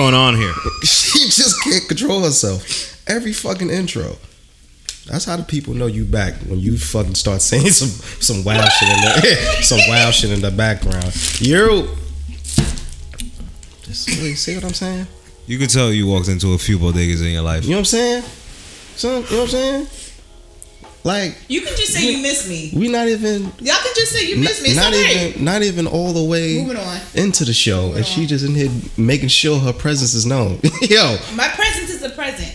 going on here? She just can't control herself. Every fucking intro. That's how the people know you back when you fucking start saying some some wild shit in the some wild shit in the background. You. Just wait, see what I'm saying? You could tell you walked into a few bodegas in your life. You know what I'm saying? Son, you know what I'm saying? Like You can just say you miss me. we not even Y'all can just say you miss me. It's not okay. even not even all the way Moving on. into the show, and she just in here making sure her presence is known. Yo, My presence is a present.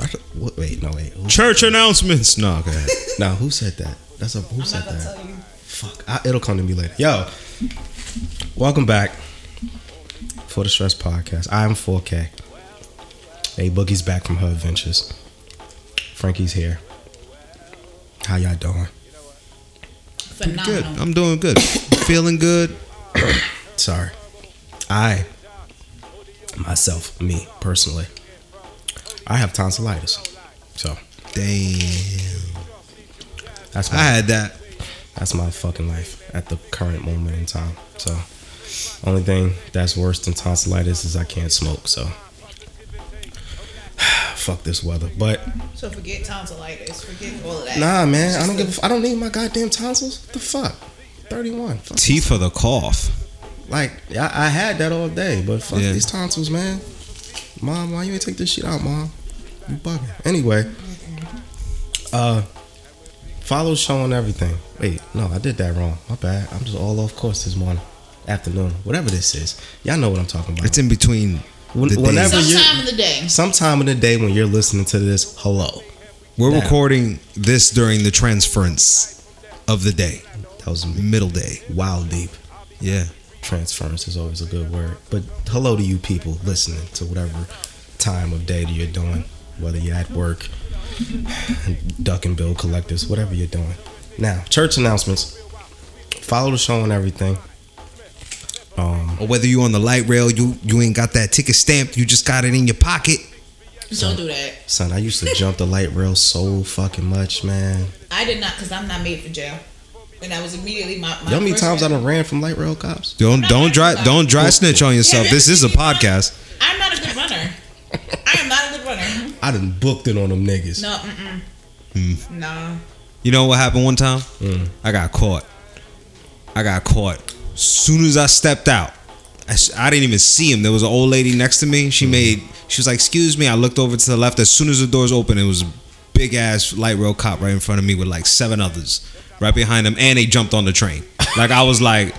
I don't- what- wait, no, wait. Who, Church announcements. No, go ahead. nah, who said that? That's a who I'm said that? Fuck, I, it'll come to me later. Yo, welcome back for the Stress Podcast. I'm 4K. Hey, Boogie's back from her adventures. Frankie's here. How y'all doing? Good. Phenomenal. I'm doing good. Feeling good. Sorry. I, myself, me, personally, I have tonsillitis. So, Damn. that's I had that. that's my fucking life at the current moment in time. So, only thing that's worse than tonsillitis is I can't smoke. So, fuck this weather. But So forget tonsillitis. Forget all of that. nah, man, I don't the- give. I don't need my goddamn tonsils. What the fuck? Thirty-one. Fuck Tea for the cough. Like I, I had that all day, but fuck Yeah. these tonsils, man. Mom, why you ain't take this shit out, mom? You bugging. Anyway, uh, follow the show on everything. Wait, no, I did that wrong. My bad. I'm just all off course this morning, afternoon, whatever this is. Y'all know what I'm talking about. It's in between. When- the whenever days. you- Sometime in the day. Sometime in the day when you're listening to this, hello. We're Now. recording this during the transference of the day, That was middle day. wild deep. Yeah. transference is always a good word. But hello to you people listening to whatever time of day that you're doing, whether you're at work, duck and bill collectors, whatever you're doing. Now, church announcements. Follow the show and everything. Um, Or whether you on the light rail, you you ain't got that ticket stamped, you just got it in your pocket. Don't do that. son, I used to jump the light rail so fucking much, man. I did not because I'm not made for jail. And I was immediately my. my You know how many first times I reaction. done ran from light rail cops? Don't don't dry don't dry snitch on yourself. Yeah, This is a podcast. I'm not a good runner. I am not a good runner. I done booked it on them niggas. No, mm-mm. Hmm. No. You know what happened one time? Mm. I got caught. I got caught. Soon as I stepped out, I didn't even see him. There was an old lady next to me. She mm-hmm. made. She was like, "Excuse me." I looked over to the left. As soon as the doors opened, it was a big ass light rail cop right in front of me with like seven others right behind him, and they jumped on the train. Like I was like,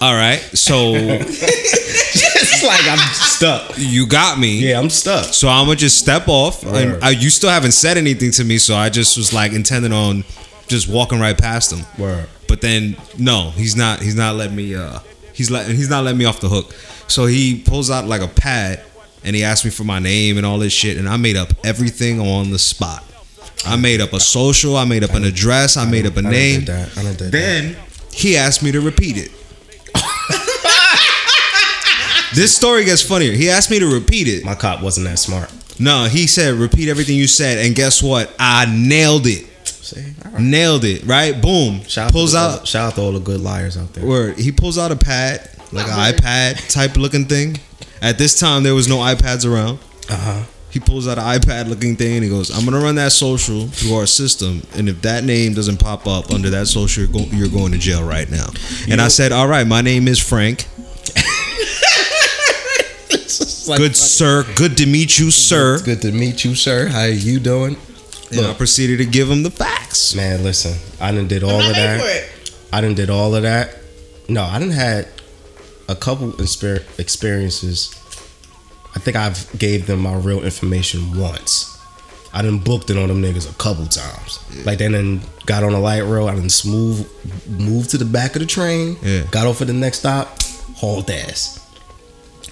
"All right, so it's like I'm stuck. you got me." Yeah, I'm stuck. So I'm gonna just step off, and I, you still haven't said anything to me, so I just was like intending on just walking right past him. Word. But then no, he's not. He's not letting me. Uh, he's letting. He's not letting me off the hook. So he pulls out like a pad, and he asked me for my name and all this shit, and I made up everything on the spot. I made up a social. I made up an address. I made up a name. I that. Then he asked me to repeat it. this story gets funnier. He asked me to repeat it. My cop wasn't that smart. No, he said repeat everything you said, and guess what? I nailed it. See, right. Nailed it. Right? Boom. Shout pulls out, out. shout out to all the good liars out there. Word. He pulls out a pad, like an iPad type looking thing. At this time, there was no iPads around. Uh huh. He pulls out an iPad looking thing and he goes, "I'm gonna run that social through our system, and if that name doesn't pop up under that social, you're, go- you're going to jail right now." And I said, "All right, my name is Frank. Good sir. Good to meet you, sir." Good to meet you, sir. How are you doing? And I proceeded to give him the facts. Man, listen, I done did all I'm not of made for that. it. I done did all of that. No, I done had a couple insper- experiences. I think I've gave them my real information once. I done booked it on them niggas a couple times. Like they done got on a light rail. I done smooth moved to the back of the train. Yeah. Got off at the next stop. Hauled ass.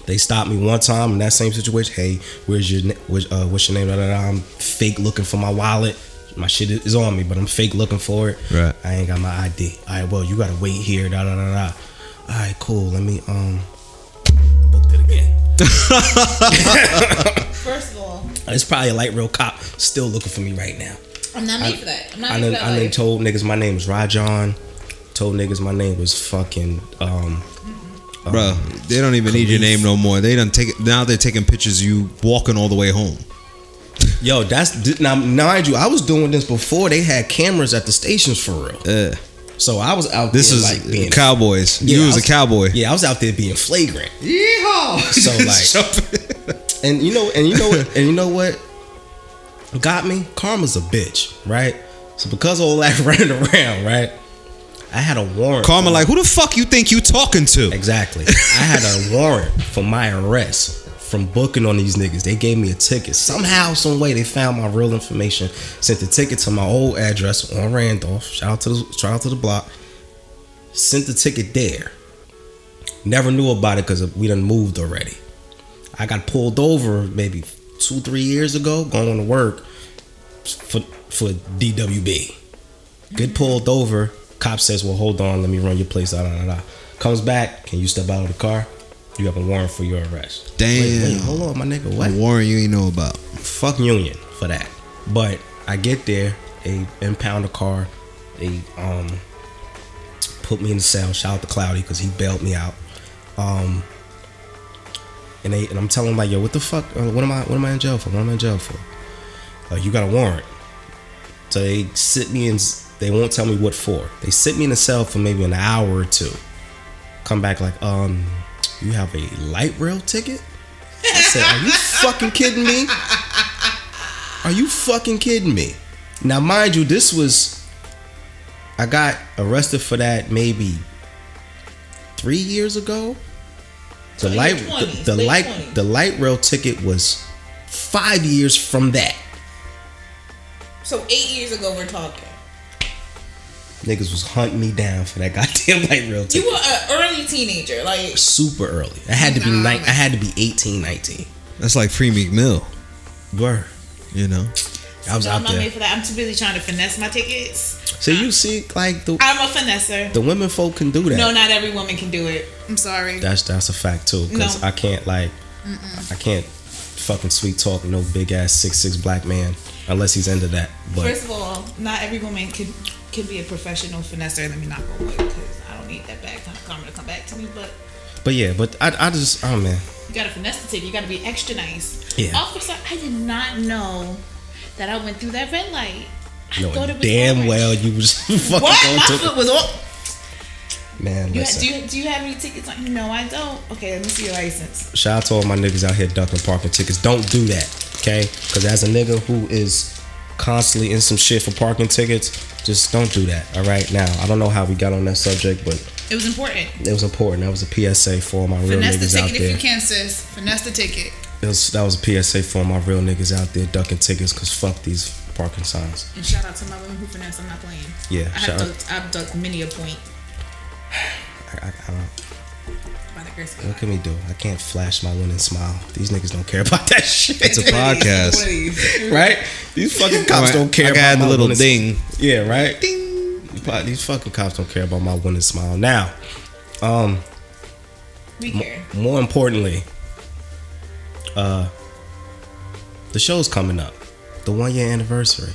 They stopped me one time in that same situation. Hey, where's your uh, what's your name? Da, da, da. I'm fake looking for my wallet. my shit is on me, but I'm fake looking for it. Right. I ain't got my ID. All right, well, you gotta wait here. Da da da da. All right, cool. Let me um booked it again. First of all, It's probably a light real cop still looking for me right now. I'm not made for that. I'm not I made done, for that. I done life. told niggas my name was Rajon. Told niggas my name was fucking um Bro, they don't even need your name no more. They don't take it now. They're taking pictures of you walking all the way home. Yo, that's now mind you, I was doing this before they had cameras at the stations for real. Uh, So I was out this there is like being cowboys. Yeah, you I was, a cowboy. Yeah, I was out there being flagrant. Yeehaw! So, like- And you know, and you know, what- and you know what got me? Karma's a bitch, right? So because of all that running around, right? I had a warrant. Karma, like, who the fuck you think you talking to? exactly. I had a warrant for my arrest from booking on these niggas. They gave me a ticket. Somehow, some way, they found my real information. Sent the ticket to my old address on Randolph. Shout out to the shout out to the block. Sent the ticket there. Never knew about it because we done moved already. I got pulled over maybe two, three years ago going to work for for DWB. Get pulled over. Cop says, "Well, hold on, let me run your place." Da, da, da, da. Comes back. Can you step out of the car? You have a warrant for your arrest. Damn. Wait, wait, hold on, my nigga. What? A warrant you ain't know about. fuck union for that. But I get there, they impound the car, they um put me in the cell. Shout out to Cloudy because he bailed me out. Um, and they and I'm telling them like, yo, what the fuck? Uh, what am I? What am I in jail for? What am I in jail for? Like, you got a warrant. So they sit me in. They won't tell me what for. They sit me in a cell for maybe an hour or two. Come back like, um, you have a light rail ticket. I said, are you fucking kidding me? Are you fucking kidding me? Now, mind you, this was I got arrested for that maybe three years ago. The So light, 20s, the, the light, 20s. the light rail ticket was five years from that. So eight years ago, we're talking. Niggas was hunting me down for that goddamn light rail You were an early teenager, like Super early. I had to be Nah, nine. I had to be 18, 19. That's like Free Meek Mill. Word. You know. I was no, out I'm not there. made for that. I'm too busy trying to finesse my tickets. So you see, like the I'm a finesser. the women folk can do that. No, not every woman can do it. I'm sorry. That's that's a fact too. Cause No. I can't like, I can't fucking sweet talk no big ass six six black man unless he's into that. But First of all, not every woman can can be a professional finesser. Let me not go with because I don't need that back karma to come back to me. But but yeah, but I I just oh man, you gotta finesse the ticket. You gotta be extra nice. Yeah. Officer, I did not know that I went through that red light. I no thought it was damn orange. well you was fucking What? going My to foot was on. man. You ha- Listen, do you do you have any tickets on? No, I don't. Okay, let me see your license. shout out to all my niggas out here ducking parking tickets. Don't do that, okay? Because as a nigga who is constantly in some shit for parking tickets, just don't do that. All right, now I don't know how we got on that subject, but It was important. it was important. That was a PSA for my real Finesse the niggas out ticket if you can, sis. Finesse the ticket. It was, that was a PSA for my real niggas out there ducking tickets because fuck these parking signs. And shout out to my women who finesse. I'm not playing. Yeah, I shout have out. ducked, I've ducked many a point I, I, I don't, what can we do? I can't flash my winning smile. These niggas don't care about that shit. It's a podcast. One of these. right? These fucking cops don't care I about got my the little winning ding. Yeah, right? Ding. These fucking cops don't care about my winning smile. Now, um, We care. more importantly, uh, the show's coming up. The one year anniversary.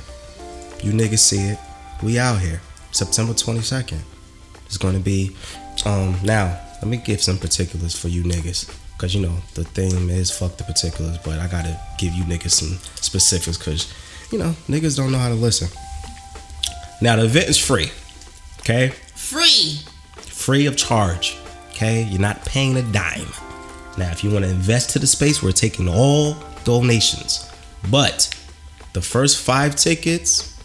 You niggas see it. We out here. September 22nd. It's gonna be um now, let me give some particulars for you niggas. Cause you know the theme is fuck the particulars, but I gotta give you niggas some specifics cause you know, niggas don't know how to listen. Now the event is free. Okay? Free. free of charge. Okay, you're not paying a dime. Now, if you want to invest to the space, we're taking all donations. But the first five tickets,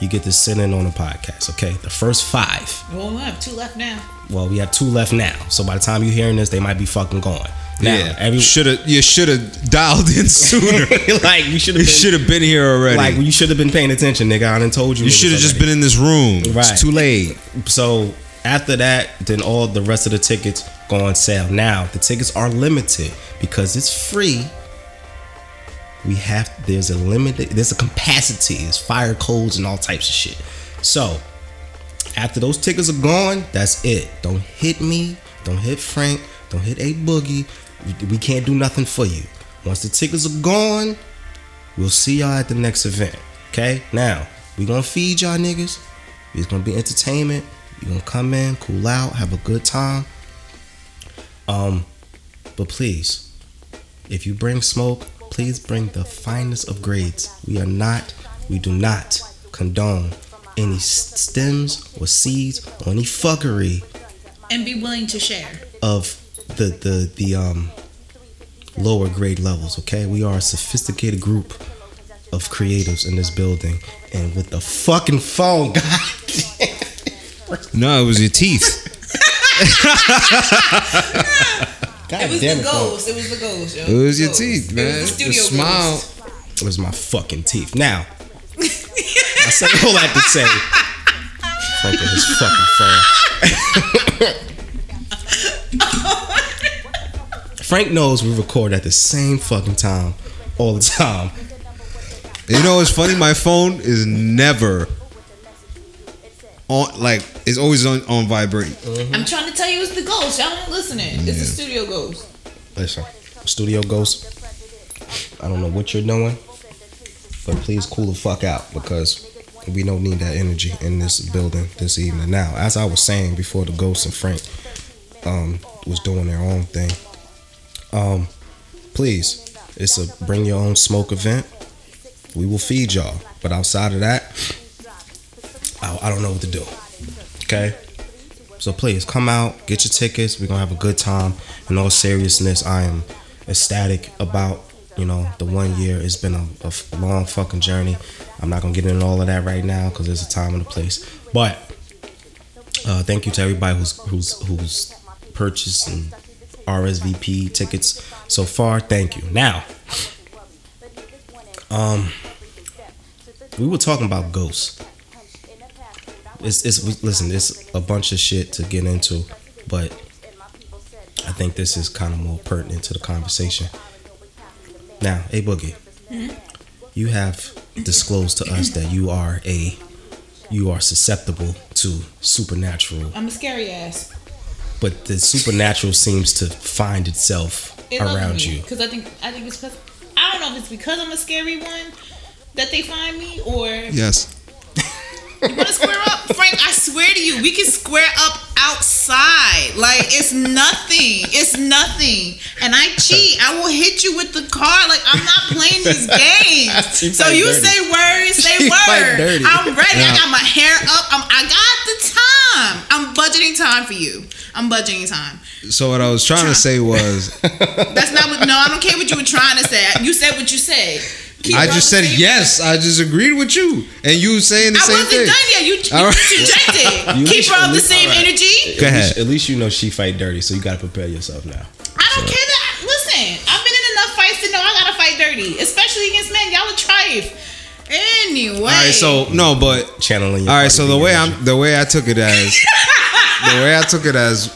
you get to sit in on the podcast. Okay, the first five. We have two left now. Well, we have two left now. So by the time you're hearing this, they might be fucking gone. Now, yeah, every should have you should have dialed in sooner. like you should you have should have been here already. like you should have been paying attention, nigga. I done told you. you should have just been in this room. Right. It's too late. So after that, then all the rest of the tickets go on sale. Now the tickets are limited because it's free. We have there's a limited there's a capacity, there's fire codes and all types of shit. So after those tickets are gone, that's it. Don't hit me, don't hit Frank, don't hit A Boogie. We- can't do nothing for you. Once the tickets are gone, we'll see y'all at the next event. Okay? Now, we gonna feed y'all niggas. It's gonna be entertainment. You gonna come in, cool out, have a good time. Um, but please, if you bring smoke, please bring the finest of grades. We are not, we do not condone any stems or seeds or any fuckery And be willing to share. of the the the um lower grade levels. Okay, we are a sophisticated group of creatives in this building, and with the fucking phone, God, No, it was your teeth. God It was damn the it, phone. ghost. It was the ghost, yo. It was your Ghost. teeth, It man. was the The smile. ghost. It was my fucking teeth. Now, I say all I have to say. Frank and his fucking phone. Frank knows we record at the same fucking time all the time. You know what's funny? My phone is never on. Like it's always on on vibrate. Mm-hmm. I'm trying to tell you it's the ghost. Y'all not listening. It's the studio ghost. Listen, studio ghost. I don't know what you're doing, but please cool the fuck out because we don't need that energy in this building this evening. Now, as I was saying before, the ghost and Frank um, was doing their own thing. Um, please, it's a bring your own smoke event. We will feed y'all, but outside of that, I, I don't know what to do. Okay. So please come out, get your tickets. We're gonna have a good time. In all seriousness, I am ecstatic about you know the one year—it's been a long fucking journey. I'm not gonna get into all of that right now because there's a time and a place. But uh, thank you to everybody who's who's who's purchased and RSVP tickets so far. Thank you. Now, um, we were talking about ghosts it's it's listen, it's a bunch of shit to get into, but I think this is kind of more pertinent to the conversation. Now, a boogie, you have disclosed to us that you are a you are susceptible to supernatural, I'm a scary ass. but the supernatural seems to find itself It around me, you. Because I think I think it's because I don't know if it's because I'm a scary one that they find me or Yes. you want to square up, Frank. I swear to you, we can square up outside. Like it's nothing. It's nothing. And I cheat. I will hit you with the car. Like I'm not playing these games. So you dirty. say words, say She fight word. I'm ready. I got my hair up. I'm, I got the time. I'm budgeting time for you. I'm budgeting time. So what I was trying to say was, That's not what. No, I don't care what you were trying to say. You said what you said. Keep I just said saying- yes. I just agreed with you, and you saying the I same wasn't thing. done yet. You, you All right. interjected. You Keep should- her at of the same all right. energy. Go At least, at least you know she fight dirty, so you gotta prepare yourself now. I don't care that. Listen, I've been in enough fights to know I gotta fight dirty, especially against men. Y'all are trife. Anyway. All right. So no, but Channeling. Your all right. So the way energy. I'm, the way I took it as, the way I took it as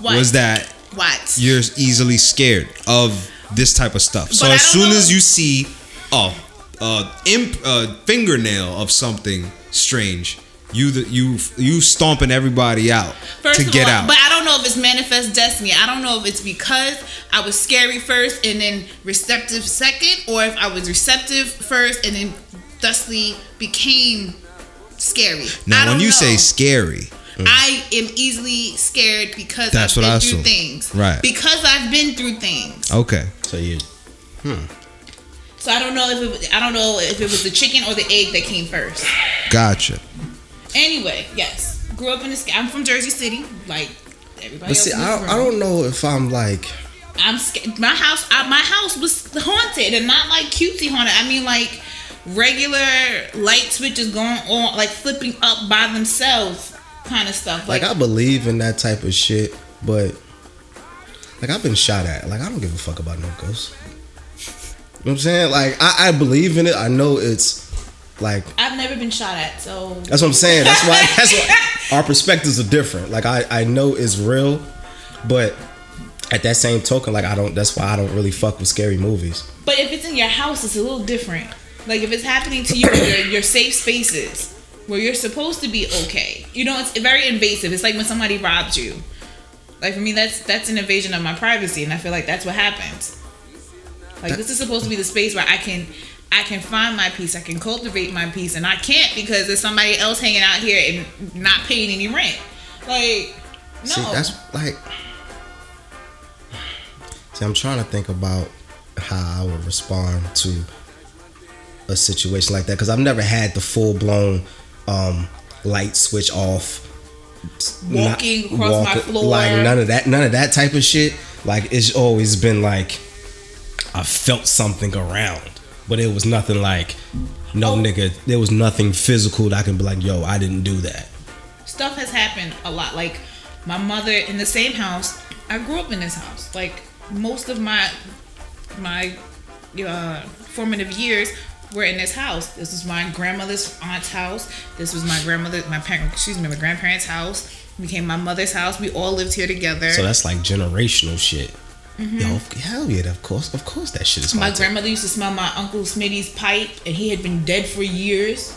what? was that what? you're easily scared of this type of stuff. So But I as soon know- as you see a, a imp, a fingernail of something strange, you the, you you stomping everybody out First to of get all, out. but I don't know if it's manifest destiny. I don't know if it's because I was scary first and then receptive second, or if I was receptive first and then thusly became scary. I now, don't when you know. say scary, I mm. am easily scared because That's I've what been I through assume. things. Right. Because I've been through things. okay, So you. Hmm. So I don't know if it was, I don't know if it was the chicken or the egg that came first. gotcha. Anyway, yes, grew up in this. I'm from Jersey City, like everybody But see, I, I don't know if I'm like. I'm scared. My house, I, my house was haunted, and not like cutesy haunted. I mean like regular light switches going on, like flipping up by themselves, kind of stuff. Like Like, I believe in that type of shit, but like I've been shot at. Like I don't give a fuck about no ghosts. You know what I'm saying? Like I, I believe in it. I know it's like I've never been shot at, so that's what I'm saying. That's why that's why our perspectives are different. Like I, I know it's real, but at that same token, like I don't. That's why I don't really fuck with scary movies. But if it's in your house, it's a little different. Like if it's happening to you in your, your safe spaces where you're supposed to be okay. You know, it's very invasive. It's like when somebody robs you. Like for me, that's that's an invasion of my privacy, and I feel like that's what happens. Like this is supposed to be the space where I can I can find my peace, I can cultivate my peace, and I can't because there's somebody else hanging out here and not paying any rent. Like no, See, that's like. See, I'm trying to think about how I would respond to a situation like that because I've never had the full blown um, light switch off. Walking across my floor. like none of that, none of that type of shit. Like it's always been like I felt something around, but it was nothing like no nigga. There was nothing physical that I can be like, yo, I didn't do that. stuff has happened a lot. Like my mother in the same house. I grew up in this house. Like most of my my uh, formative years were in this house. This was my grandmother's aunt's house. This was my grandmother, my parent, excuse me, my grandparents' house. Became my mother's house. We all lived here together. So that's like generational shit. Yo, hell yeah, of course, of course, that shit is Mm-hmm. My haunted. grandmother used to smell my uncle Smitty's pipe, and he had been dead for years.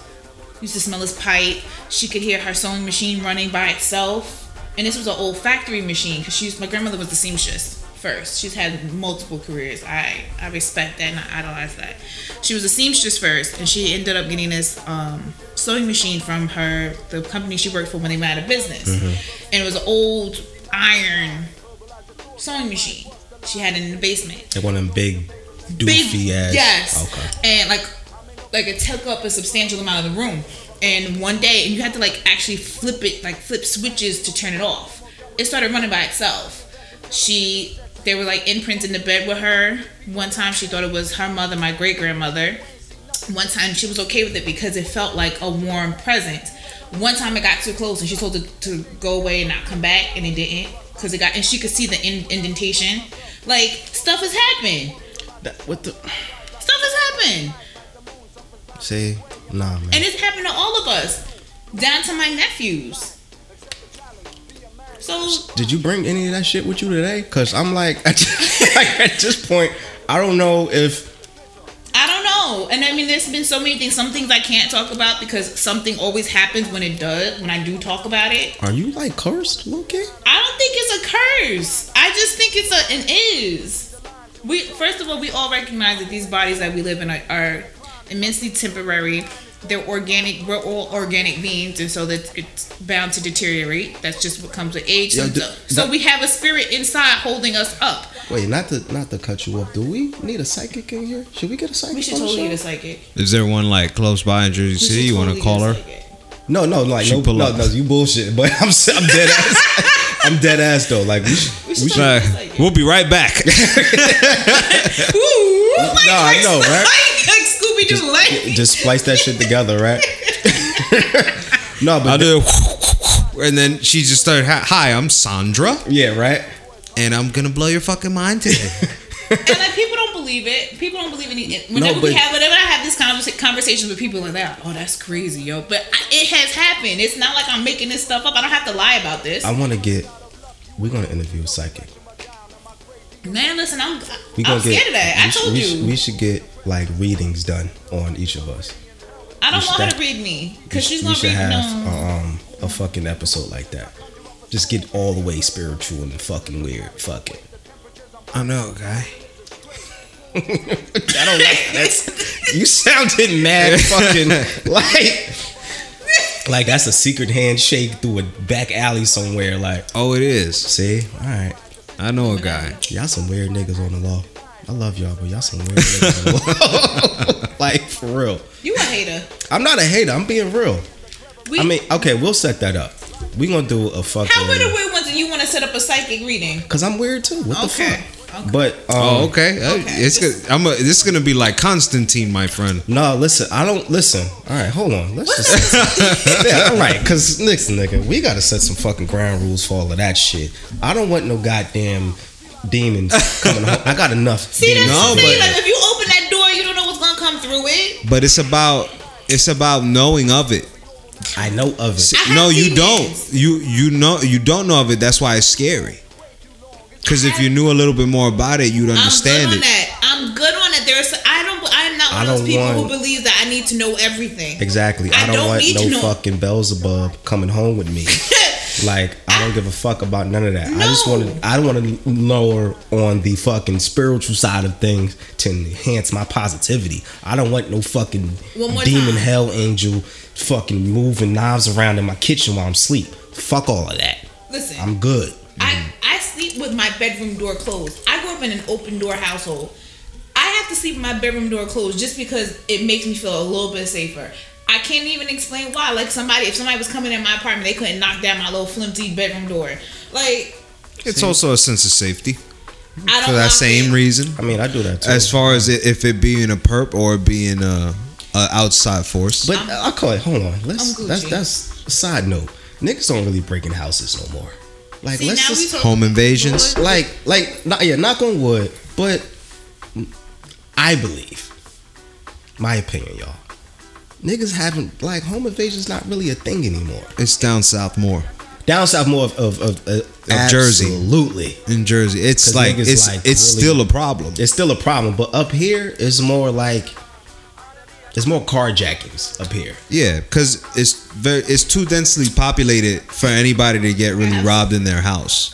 Used to smell his pipe. She could hear her sewing machine running by itself, and this was an old factory machine because she was, my grandmother was the seamstress first. She's had multiple careers. I I respect that and I idolize that. She was a seamstress first, and she ended up getting this um, sewing machine from her the company she worked for when they went out of business, and it was an old iron sewing machine. She had it in the basement. Like one of them big, big doofy ass. yes. Okay. and like like it took up a substantial amount of the room. And one day and you had to like actually flip it like flip switches to turn it off. It started running by itself. She there were like imprints in the bed with her. One time she thought it was her mother my great grandmother one time she was okay with it because it felt like a warm present. One time it got too close and she told it to go away and not come back and it didn't because it got and she could see the in, indentation like stuff has happened That, what the? Stuff has happened. See, nah, man. And it's happened to all of us. Down to my nephews. So Did you bring any of that shit with you today? Cause I'm like, at, like at this point, I don't know if know. And I mean there's been so many things. Some things I can't talk about because something always happens when it does, when I do talk about it. are you like cursed, okay? I don't think it's a curse. I just think it's a an is. We first of all, we all recognize that these bodies that we live in are, are immensely temporary. They're organic. We're all organic beings, and so that it's bound to deteriorate. That's just what comes with age. Yeah, so, d- so that- we have a spirit inside holding us up. Wait, not to not to cut you off. Do we need a psychic in here? Should we get a psychic? We should totally show? get a psychic. Is there one like close by in Jersey City? should You want to call her? psychic. No, no, like She no, pull no, up. no, you bullshit. But I'm s- I'm dead ass. I'm dead ass though. Like we should, We we should should Right. totally get a psychic. We'll be right back. Ooh, No, I know, right? Like, like Scooby just splice that shit together, right? no, but I'll do and then she just started, "Hi, hi, I'm Sandra, yeah, right. and I'm gonna blow your fucking mind today." and like people don't believe it. People don't believe any. Whenever No, we have, whenever I have this conversa- conversations with people like that, oh, that's crazy, yo. But I, it has happened. It's not like I'm making this stuff up. I don't have to lie about this. I want to get. We're gonna interview a psychic. Man, listen, I'm We I'm gonna get. scared of that. I we should- told we you. We should get like readings done on each of us. I don't want should her to read me because she's we gonna should read have no. um a fucking episode like that. Just get all the way spiritual and fucking weird. Fuck it. I know, guy. I don't like that's you sounded mad fucking like like that's a secret handshake through a back alley somewhere. Like, Oh, it is. see, all right, I know a guy. y'all some weird niggas on the law. I love y'all, but y'all some weird niggas on the law. like for real. You a hater? I'm not a hater. I'm being real. We, I mean, okay, we'll set that up. We gonna do a fucking. how weird are weird ones? And you want to set up a psychic reading? Cause I'm weird too. What the fuck? Okay. But um, Oh, okay. Uh, Okay. It's good. I'm. A, this is gonna be like Constantine, my friend. No, listen. I don't listen. All right, hold on. Let's just. yeah, all right. Cause listen, nigga, we gotta set some fucking ground rules for all of that shit. I don't want no goddamn demons coming home. I got enough. See, that's demons. No, the thing. but- Like if you open that door, you don't know what's gonna come through it. But it's about. It's about knowing of it. I know of it. I have no, you demons. don't. You you know you don't know of it. That's why it's scary. Because if you knew a little bit more about it, you'd understand I'm good on it. that. I'm good on it. There's I don't I'm not one of those people want- who believes that I need to know everything. Exactly. I, I don't, don't want no fucking Beelzebub coming home with me. like I don't give a fuck about none of that. No. I just want to. I don't want to lower on the fucking spiritual side of things to enhance my positivity. I don't want no fucking demon time. hell angel fucking moving knives around in my kitchen while I'm asleep. Fuck all of that. Listen, I'm good. I, I sleep with my bedroom door closed. I grew up in an open door household. I have to sleep with my bedroom door closed just because it makes me feel a little bit safer. I can't even explain why. Like somebody, if somebody was coming in my apartment, they couldn't knock down my little flimsy bedroom door. Like It's also a sense of safety I don't for that same it. reason. I mean, I do that too. As far as it, if it being a perp or being a, a outside force. but I'll call it. Hold on. Let's. I'm That's that's a side note. Niggas don't really break in houses no more. Like See, let's now just we talk- Home invasions? like like not yeah knock on wood but i believe my opinion y'all niggas haven't like home invasion's not really a thing anymore it's down south more down south more of of, of, uh, Jersey. absolutely in Jersey. It's 'Cause like it's like, it's really- still a problem. it's still a problem but up here it's more like it's more carjackings up here Yeah, because it's very it's too densely populated for anybody to get really robbed in their house.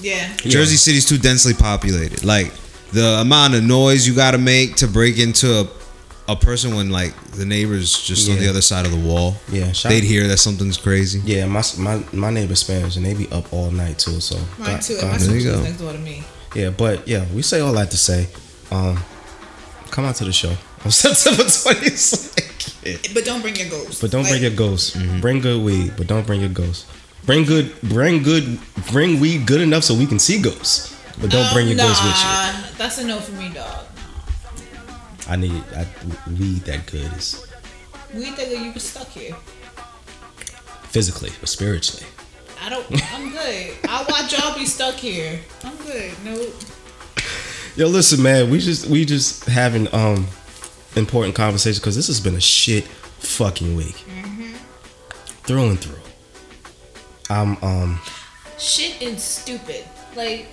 Yeah. Yeah. Jersey City's too densely populated. Like the amount of noise you got to make to break into a, a person when like the neighbors just on the other side of the wall. Yeah, shout- they'd hear that something's crazy. yeah my my my neighbor's spanish and they be up all night too so Mine God- too. God my There you go. next door to me. Yeah, but yeah, we say all that to say, um, come out to the show on September 22nd. But don't bring your ghost. But don't Like, bring your ghost. Bring good weed, but don't bring your ghost. Bring good, bring good, bring weed good enough so we can see ghosts. But don't bring your um, ghost with you. That's a no for me, dog. I need I, weed that good is We think that you get stuck here. physically but spiritually. I don't. I'm good. I'll watch y'all be stuck here. I'm good. No. Yo, listen, man, we just we just having um important conversation because this has been a shit fucking week, through and through. I'm um Shit and stupid. Like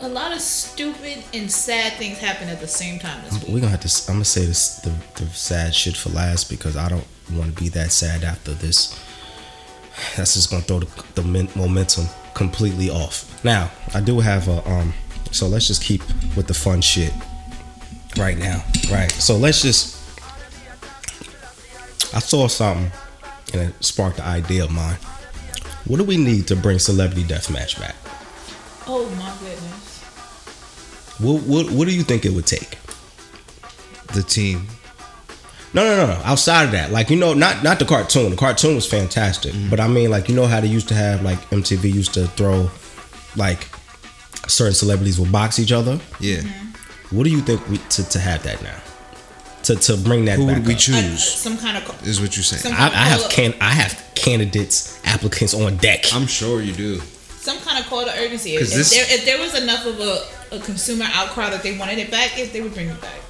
a lot of stupid and sad things happen at the same time this week. we're gonna have to. I'm gonna say this the, the sad shit for last because I don't want to be that sad after this. That's just gonna throw the, the momentum completely off. Now I do have a um. So let's just keep with the fun shit right now. Right. So let's just. I saw something and it sparked the idea of mine. What do we need to bring Celebrity Deathmatch back? Oh my goodness. What, what What do you think it would take? The team. No, no, no, no. Outside of that, like you know, not not the cartoon. The cartoon was fantastic, mm-hmm. but I mean, like you know how they used to have like MTV used to throw like certain celebrities will box each other. Yeah. Mm-hmm. What do you think we to, to have that now? To to bring that back? Who back would we up? Uh, choose? some kind of. Is what you're saying. I, I have can I have candidates applicants on deck. I'm sure you do. some kind of call to urgency. If, 'Cause if this- there, if there was enough of a, a consumer outcry that they wanted it back, if they would bring it back.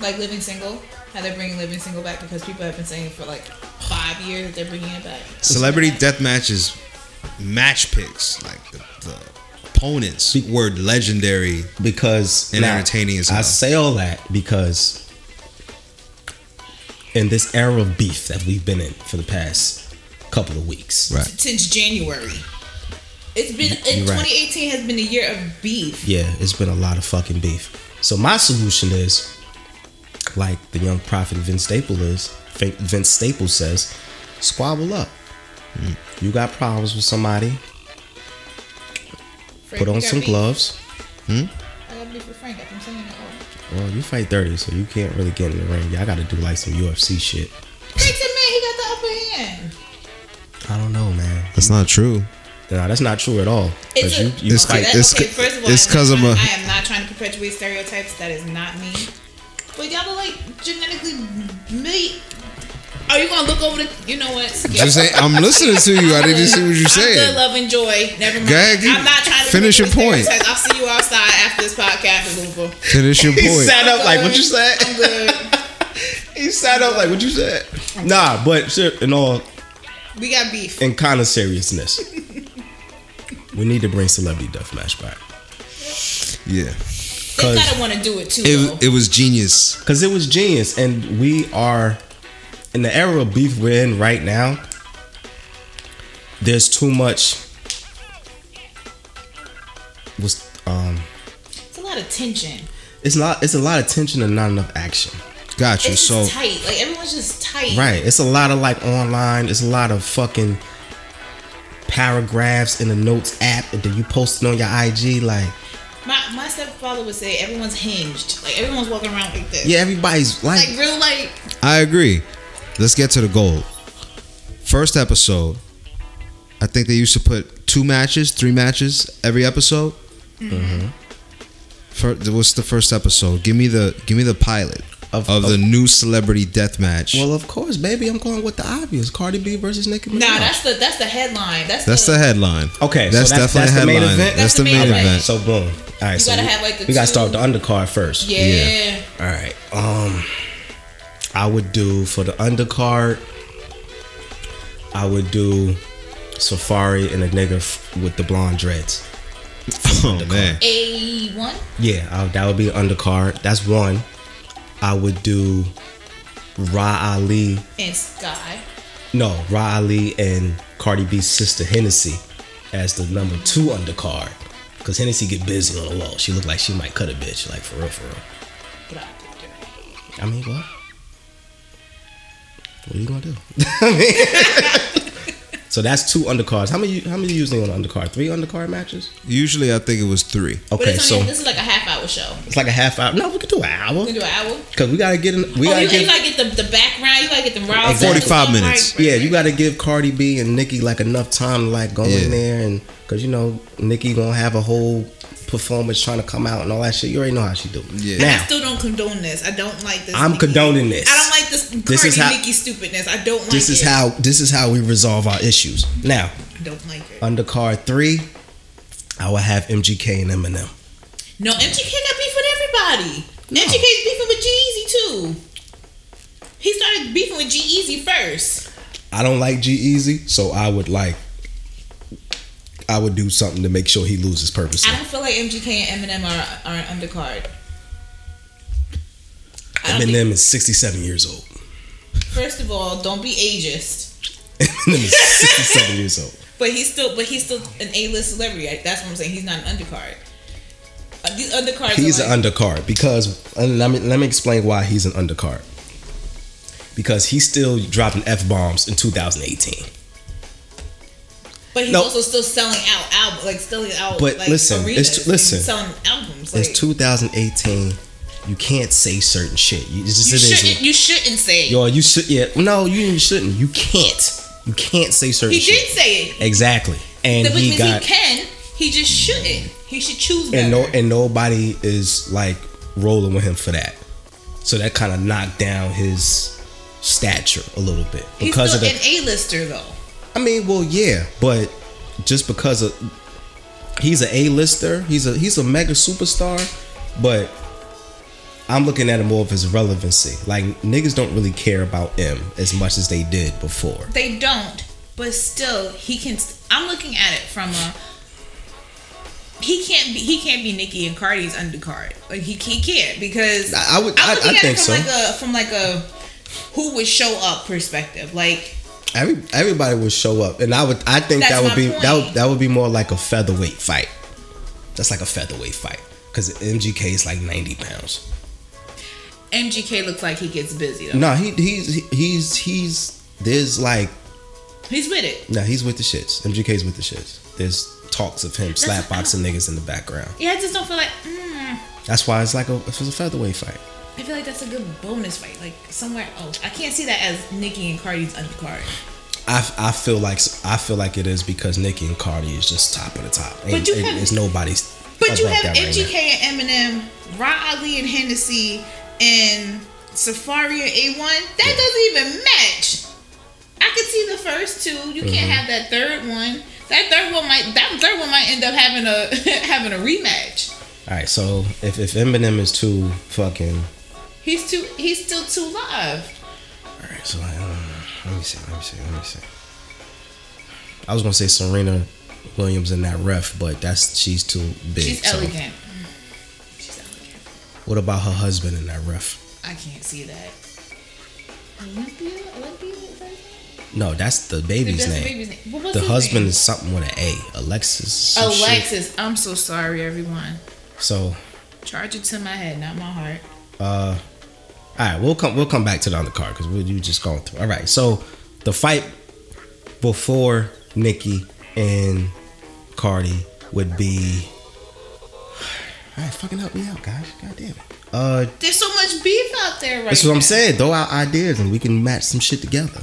Like Living Single, how they're bringing Living Single back because people have been saying for like five years that they're bringing it back. Celebrity death matches, match picks, like the, the opponents were legendary. because And now, entertaining as I say all that because in this era of beef that we've been in for the past couple of weeks, Right. Since January. It's been You're right. 2018 has been a year of beef. Yeah, it's been a lot of fucking beef. So my solution is, like the young prophet Vince Staples is, Vince Staples says, squabble up. Mm. You got problems with somebody, Frank, put on some beef? gloves. Hmm? I got beef with Frank. I'm saying it all. Well, you fight dirty, so you can't really get in the ring. Y'all got to do like some UFC shit. Frank's a man. He got the upper hand. I don't know, man. That's not true. No, that's not true at all. It's Because a, you, you It's- fight. that- it's okay, first of all, it's I'm 'cause not I'm a- trying- I am not trying to perpetuate stereotypes. That is not me. But y'all are like genetically made. Are you gonna look over the? You know what? Just say, I'm listening to you. I didn't see what you said. I'm good, love, and joy. Never mind. Go ahead, keep- I'm not trying to finish your point. stereotypes. I'll see you outside after this podcast is over. Finish your point. He point. sat up like, what you I'm said? good. He sat up like, what you said? Nah, but shit, in all, We got beef. in kind of seriousness, we need to bring Celebrity Deathmatch back. Yeah, They 'Cause- gotta want to do it too. though. it, it was genius. Because it was genius, and we are in the era of beef we're in right now. There's too much. Was um, it's a lot of tension. it's not. It's a lot of tension and not enough action. Got you. It's So tight. Like everyone's just tight. Right. It's a lot of like online. It's a lot of fucking paragraphs in the notes app that you posted on your IG. Like, My my stepfather would say everyone's hinged. Like everyone's walking around like this. yeah, everybody's like, Like real like I agree. Let's get to the goal. First episode. I think they used to put two matches, three matches every episode. Mm-hmm. Fir- what's the first episode? Give me the give me the pilot of, Of- the new celebrity death match. well, of course, baby. I'm going with the obvious: Cardi B versus Nicki Minaj. Nah, that's the that's the headline. That's that's the headline. Okay, so that's, that's- definitely that's the main headline. event? That's, That's the the main main event. event. So boom. All right, You so gotta we, have, like, the we gotta start with the undercard first. yeah. Yeah. All right. Um, I would do for the undercard. I would do Safaree and a nigga f- with the blonde dreads. Oh man, A1. Yeah, I, that would be an undercard. That's one. I would do Rah Ali. and Sky. No, Rah Ali and Cardi B's sister Hennessy as the number two undercard. Cause Hennessy get busy on the low. She look like she might cut a bitch, like for real, for real. But I- I mean, what? What are you gonna do? So that's two undercards. How many? How many you usually on the undercard? Three undercard matches? usually I think it was three. Okay, it's so only, this is like a half hour show. it's like a half hour. No, we could do an hour We can do an hour. because we gotta get in. We oh, gotta you, give. you gotta get the, the background. You gotta get the raw. Exactly. 45 minutes. Right, yeah, right, you got to give Cardi B and Nicki like enough time to like go Yeah. in there and because you know Nicki gonna have a whole performance trying to come out and all that shit. You already know how she do. Yeah. I still don't condone this. I don't like this. I'm Nicki. condoning this. I don't like this Cardi This is how- Nicki stupidness. I don't like this is it. how this is how we resolve our issues. Now I don't like it. Under undercard three, I will have MGK and Eminem. No, MGK got beef with everybody. MGK's beefing with G-Eazy too. He started beefing with G-Eazy first. I don't like G-Eazy, so I would like. I would do something to make sure he loses purposely. I don't feel like MGK and Eminem are, are an undercard. I don't think- Eminem is 67 years old. first of all, don't be ageist. Eminem is 67 years old. But he's still, but he's still an A-list celebrity. That's what I'm saying. He's not an undercard. Uh, these undercards. He's are an undercard because and let me let me explain why he's an undercard. Because he's still dropping f bombs in 2018. But he's No. also still selling out albums, like selling out. But like, listen, arenas it's- and listen. selling albums. Like, It's 2018. You can't say certain shit. You, just, you it is- shouldn't. You shouldn't say. it. Yo, you should. Yeah, no, you shouldn't. You can't. You can't say certain shit. He shit. did say it. Exactly. And Which he means got he can. He just shouldn't. He should choose better. and no and nobody is like rolling with him for that. So that kind of knocked down his stature a little bit He's because of the. an A-lister though. I mean, well, yeah, but just because of he's an A-lister, he's a he's a mega superstar, but I'm looking at it more of his relevancy. Like niggas don't really care about him as much as they did before. They don't, but still, he can. I'm looking at it from a. He can't be. He can't be Nicki and Cardi's undercard. Like he, he can't because I- I would- I'm looking I at think it so. from like a from like a who would show up perspective. Like Every everybody would show up, and I would I think That's that would be that would that would be more like a featherweight fight. That's like a featherweight fight because MGK is like 90 pounds. MGK looks like he gets busy though. No, he he's he's he's there's like He's with it. no, he's with the shits. MGK's with the shits. There's talks of him slapboxing niggas in the background. Yeah, I just don't feel like. Mm, That's why it's like a it's a featherweight fight. I feel like that's a good bonus fight. Like somewhere else. I can't see that as Nicki and Cardi's undercard. I, I feel like I feel like it is because Nicki and Cardi is just top of the top. Ain't, you have- it's nobody's. But you have that right MGK and Eminem, Rah Ali and Hennessy, and Safaree and A1. That doesn't even match. I could see the first two. You Mm-hmm. can't have that third one. That third one might that third one might end up having a having a rematch. All right, so if if Eminem is too fucking He's too he's still too live. All right, so uh, let me see, let me see, let me see. I was gonna say Serena Williams in that ref, but that's she's too big. She's so- elegant. She's elegant. What about her husband in that ref? I can't see that. Olympia? Olympia? No, that's the baby's That's the name. baby's name. What was The husband name? is something with an A. Alexis. some shit. Alexis. I'm so sorry, everyone. So, Charge it to my head, not my heart. uh, all right, we'll come. We'll come back to on the undercard because we you just going through. All right, so the fight before Nikki and Cardi would be. All right, fucking help me out, guys. God damn it. Uh, There's so much beef out there right That's what now. I'm saying. Throw out ideas and we can match some shit together.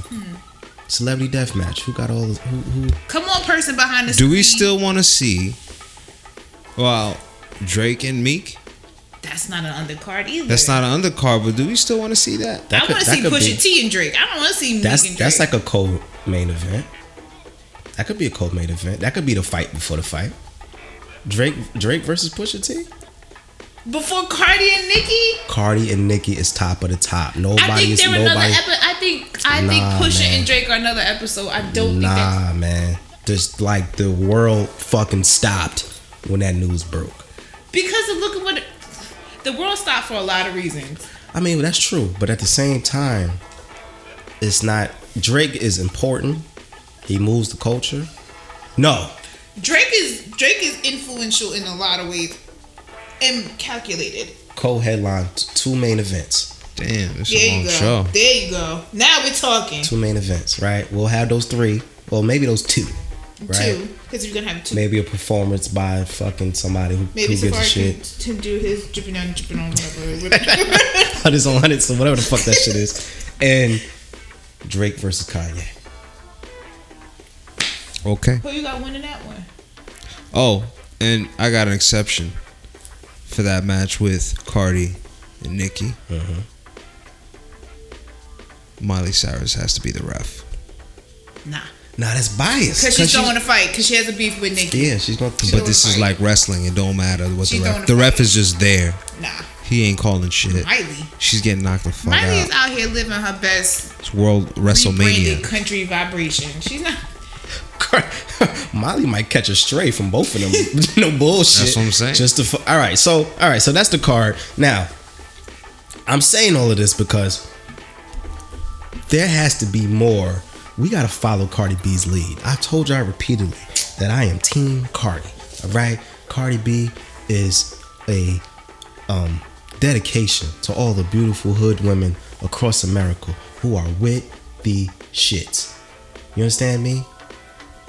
Celebrity death match. Who got all? The, who? who Come on, person behind the Do we still want to see? Well, Drake and Meek. That's not an undercard either. That's not an undercard, but do we still want to see that? that I want to see Pusha T and Drake. I don't want to see Meek That's and Drake. that's like a co-main event. That could be a co-main event. That could be the fight before the fight. Drake Drake versus Pusha T. before Cardi and Nicki. Cardi and Nicki is top of the top. I Nobody think they're another. nobody. Epi- I think I think Pusha man. and Drake are another episode. I don't think that's Nah, man. Just like the world fucking stopped when that news broke. because of look at what the world stopped for a lot of reasons. I mean, that's true, but at the same time, it's not. Drake is important. He moves the culture. No, Drake is Drake is influential in a lot of ways and calculated. co-headline t- two main events. Damn, it's There a you long go. show. There you go. Now we're talking. Two main events, right? We'll have those three. Well, maybe those two, right? Two, because you're gonna have two. Maybe a performance by fucking somebody who, Maybe who gives a Safaree shit. can, can do his dripping on, dripping on, whatever. Hundreds on hundreds, or whatever the fuck that shit is. And Drake versus Kanye. Okay. Who you got winning that one? Oh, and I got an exception for that match with Cardi and Nicki. Mhm. Miley Cyrus has to be the ref. Nah, Nah, that's biased. because she's throwing a fight because she has a beef with Nicki. Yeah, she's gonna. She But don't this is like wrestling. It don't matter what She the ref. a The ref fight. is just there. Nah, He ain't calling shit. Miley. She's getting knocked the fuck Miley is out. out here living her best It's World WrestleMania. country vibration. She's not. Molly might catch a stray from both of them. no bullshit. That's what I'm saying. Just to fu- all right. So all right. So that's the card. Now, I'm saying all of this because there has to be more. We gotta follow Cardi B's lead. I've told y'all repeatedly that I am Team Cardi. All right. Cardi B is a um, dedication to all the beautiful hood women across America who are with the shits. You understand me?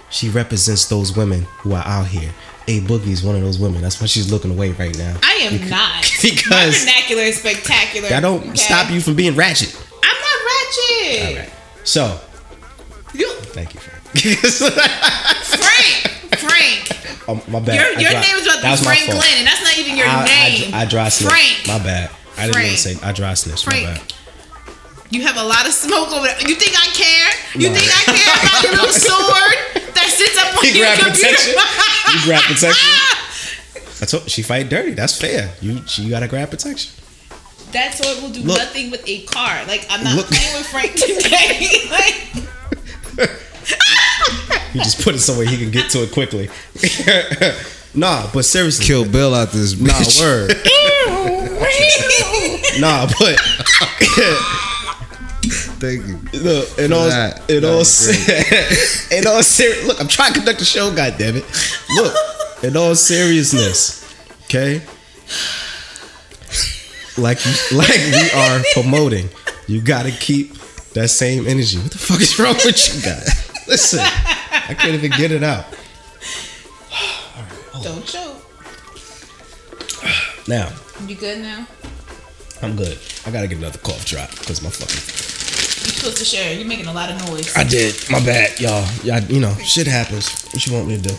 She represents those women who are out here. A Boogie is one of those women. That's why she's looking away right now. I am not. because- my vernacular is spectacular. That don't okay? stop you from being ratchet. I'm not ratchet. All right. So, You, thank you, Frank. Frank. Frank. oh, my bad. Your, your name is about to my Frank. Glenn, and that's not even your I, name. I, I dry snitched. Frank. My bad. I didn't Frank. mean to say I dry snitched. My Frank. bad. You have a lot of smoke over there. You think I care? You No. think I care about your little sword that sits up on You your grab computer? protection? You grab protection? I told she fight dirty. That's fair. You she gotta grab protection. that sword will do Look. nothing with a car. Like I'm not Look. playing with Frank today. like, He just put it somewhere he can get to it quickly. nah, but seriously. Kill Bill out this Nah, word. Nah, but Thank you. look, in all, that. in all, in all serious, look, I'm trying to conduct the show. God damn it! Look, in all seriousness, okay. Like like we are promoting, you gotta keep that same energy. What the fuck is wrong with you guys? Listen, I can't even get it out. Don't choke. Now, You good now? I'm good. I gotta get another cough drop because my fucking. You're supposed to share. You're making a lot of noise. I did. My bad, y'all. Y'all, you know, shit happens. What you want me to do?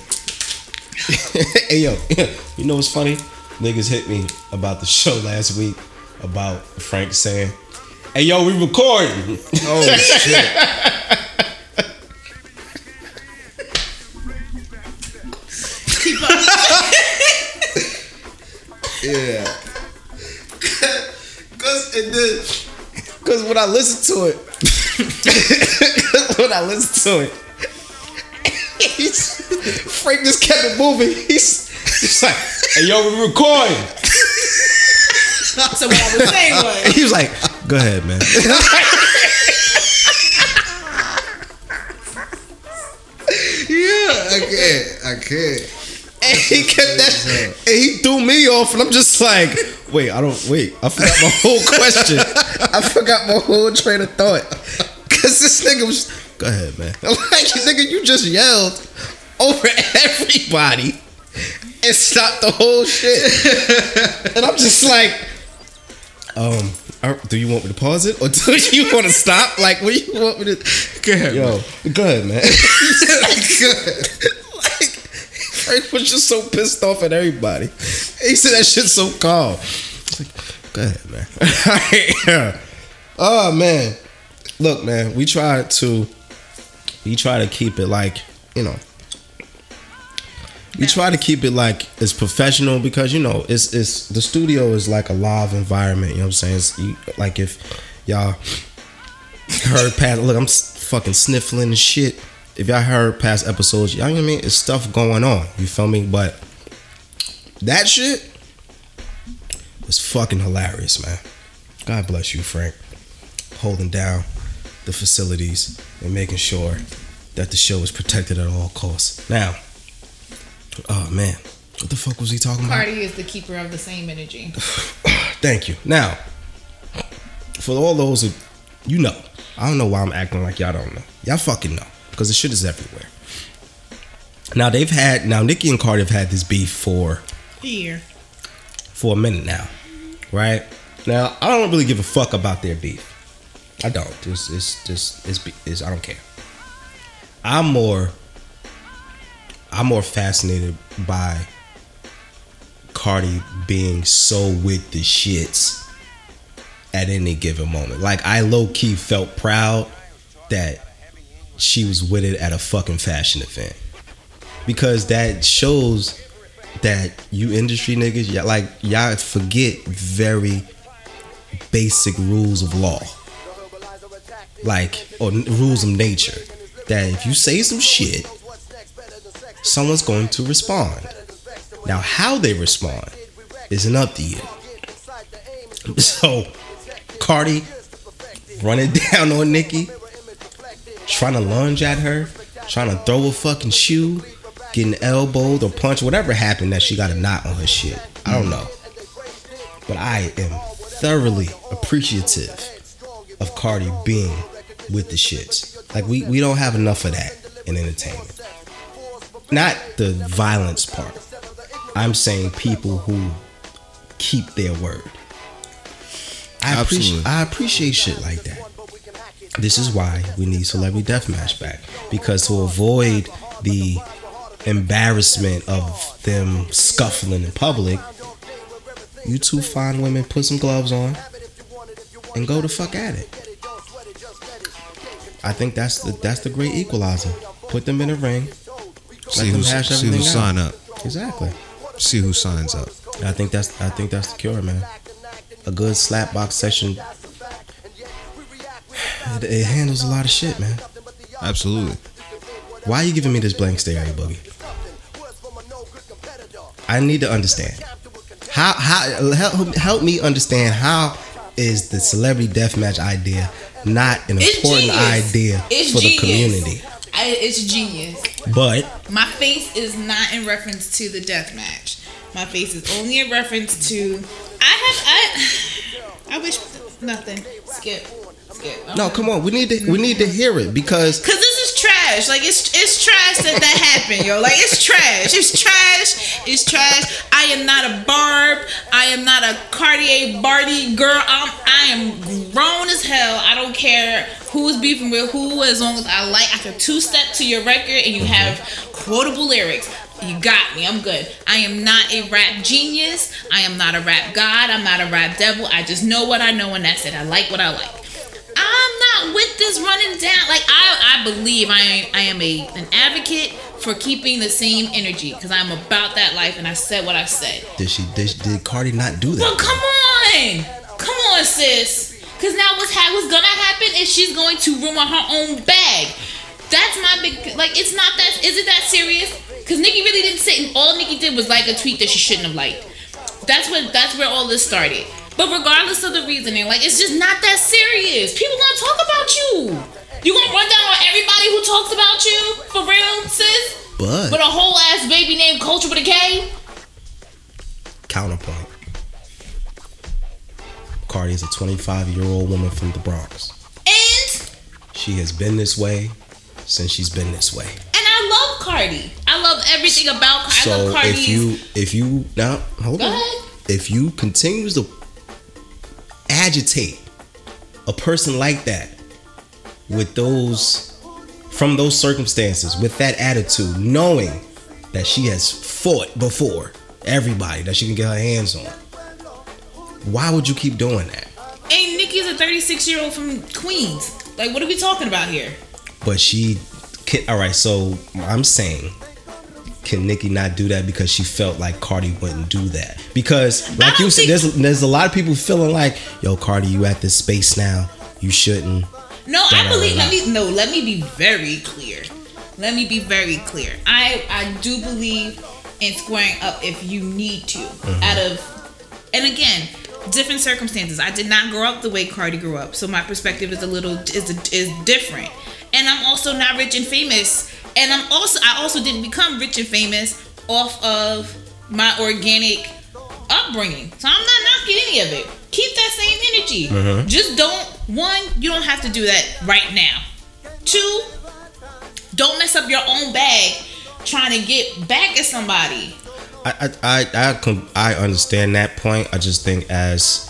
hey, yo, you know what's funny? Niggas hit me about the show last week about Frank saying, "Hey, yo, we recording." Oh shit. Yeah. Cause it did. Cause when I listen to it, when I listen to it, he's, Frank just kept it moving. He's, he's like, "Hey, yo, we recording." So what I was saying was, he was like, "Go ahead, man." Yeah, I can't. I can't. And he kept that, and he threw me off, and I'm just like, wait, I don't wait. I forgot my whole question. I forgot my whole train of thought. Cause this nigga was, go ahead, man. Like, nigga, you just yelled over everybody and stopped the whole shit. And I'm just like, um, do you want me to pause it or do you want to stop? Like, what do you want me to? Go ahead, Yo, go ahead, man. Good. like Frank was just so pissed off at everybody. He said that shit so calm. Like, go ahead, man. oh man. Look, man, we try to we try to keep it like, you know. We try to keep it like as professional because you know it's it's the studio is like a live environment. You know what I'm saying? It's, like if y'all heard past look, I'm fucking sniffling and shit. If y'all heard past episodes, y'all know what I mean? It's stuff going on. You feel me? But that shit was fucking hilarious, man. God bless you, Frank. Holding down the facilities and making sure that the show is protected at all costs. Now, oh man, what the fuck was he talking about? Cardi is the keeper of the same energy. Thank you. Now, for all those who, you know, I don't know why I'm acting like y'all don't know. Y'all fucking know because the shit is everywhere. Now they've had now Nicki and Cardi have had this beef for Here. for a minute now, right? Now I don't really give a fuck about their beef. I don't. It's it's just it's, be- it's I don't care. I'm more I'm more fascinated by Cardi being so with the shits at any given moment. Like I low key felt proud that she was with it at a fucking fashion event because that shows that you industry niggas, y'all, like y'all forget very basic rules of law, like or rules of nature. That if you say some shit, someone's going to respond. Now, how they respond isn't up to you. So, Cardi running down on Nikki, trying to lunge at her, trying to throw a fucking shoe, getting elbowed or punched, whatever happened that she got a knot on her shit. I don't know. But I am thoroughly appreciative of Cardi being with the shits. Like we, we don't have enough of that in entertainment. Not the violence part. I'm saying people who keep their word. I appreciate I appreciate shit like that. This is why we need celebrity deathmatch back because to avoid the embarrassment of them scuffling in public, you two fine women put some gloves on and go the fuck at it. I think that's the that's the great equalizer. Put them in a ring. See them who hash see who out. sign up. Exactly. See who signs up. I think that's I think that's the cure, man. A good slap box session. It, it handles a lot of shit, man. Absolutely. Why are you giving me this blank stare, you boogie? I need to understand. How how help, help me understand how is the celebrity death match idea not an It's important genius. idea It's for genius. the community? I, it's genius. But My face is not in reference to the death match. My face is only in reference to. I have I. I wish nothing. Skip. Skip. no, come on, we need to we need to hear it because Cause this is trash. Like it's it's trash that that happened, yo. Like it's trash. It's trash. It's trash. I am not a barb. I am not a Cartier Barty girl. I'm I am grown as hell. I don't care who's beefing with who. As long as I like, I can two step to your record and you have quotable lyrics. You got me. I'm good. I am not a rap genius. I am not a rap god. I'm not a rap devil. I just know what I know and that's it. I like what I like. I'm not with this running down. Like I, I believe I, I am a an advocate for keeping the same energy because I'm about that life and I said what I said. did she did, did Cardi not do that? Well, come on, come on, sis. Because now what's ha- what's gonna happen is she's going to ruin her own bag. That's my big like. It's not that. Is it that serious? Because Nikki really didn't sit and all Nikki did was like a tweet that she shouldn't have liked. That's what. That's where all this started. But regardless of the reasoning, like it's just not that serious. People gonna talk about you. You gonna run down on everybody who talks about you for real, sis? But With a whole ass baby named Culture with a K? counterpoint. Cardi is a 25 year old woman from the Bronx. And She has been this way since she's been this way. and I love Cardi. I love everything about Cardi. I So love Cardi's. if you if you now hold Go on. ahead. If you continue to agitate a person like that with those from those circumstances with that attitude, knowing that she has fought before everybody that she can get her hands on, why would you keep doing that? and Nikki's a 36 year old from Queens. Like, what are we talking about here? But she can. All right, so I'm saying, can Nicki not do that because she felt like Cardi wouldn't do that? Because, like you said, there's there's a lot of people feeling like, yo, Cardi, you at this space now. You shouldn't. No, Da, I da, believe. da, Let me no. Let me be very clear. Let me be very clear. I I do believe in squaring up if you need to. Mm-hmm. Out of, and again, different circumstances. I did not grow up the way Cardi grew up, so my perspective is a little is is different. And I'm also not rich and famous. And I'm also I also didn't become rich and famous off of my organic upbringing. So I'm not knocking any of it. Keep that same energy. Mm-hmm. Just don't one, you don't have to do that right now. Two, don't mess up your own bag trying to get back at somebody. I I I I, I understand that point. I just think as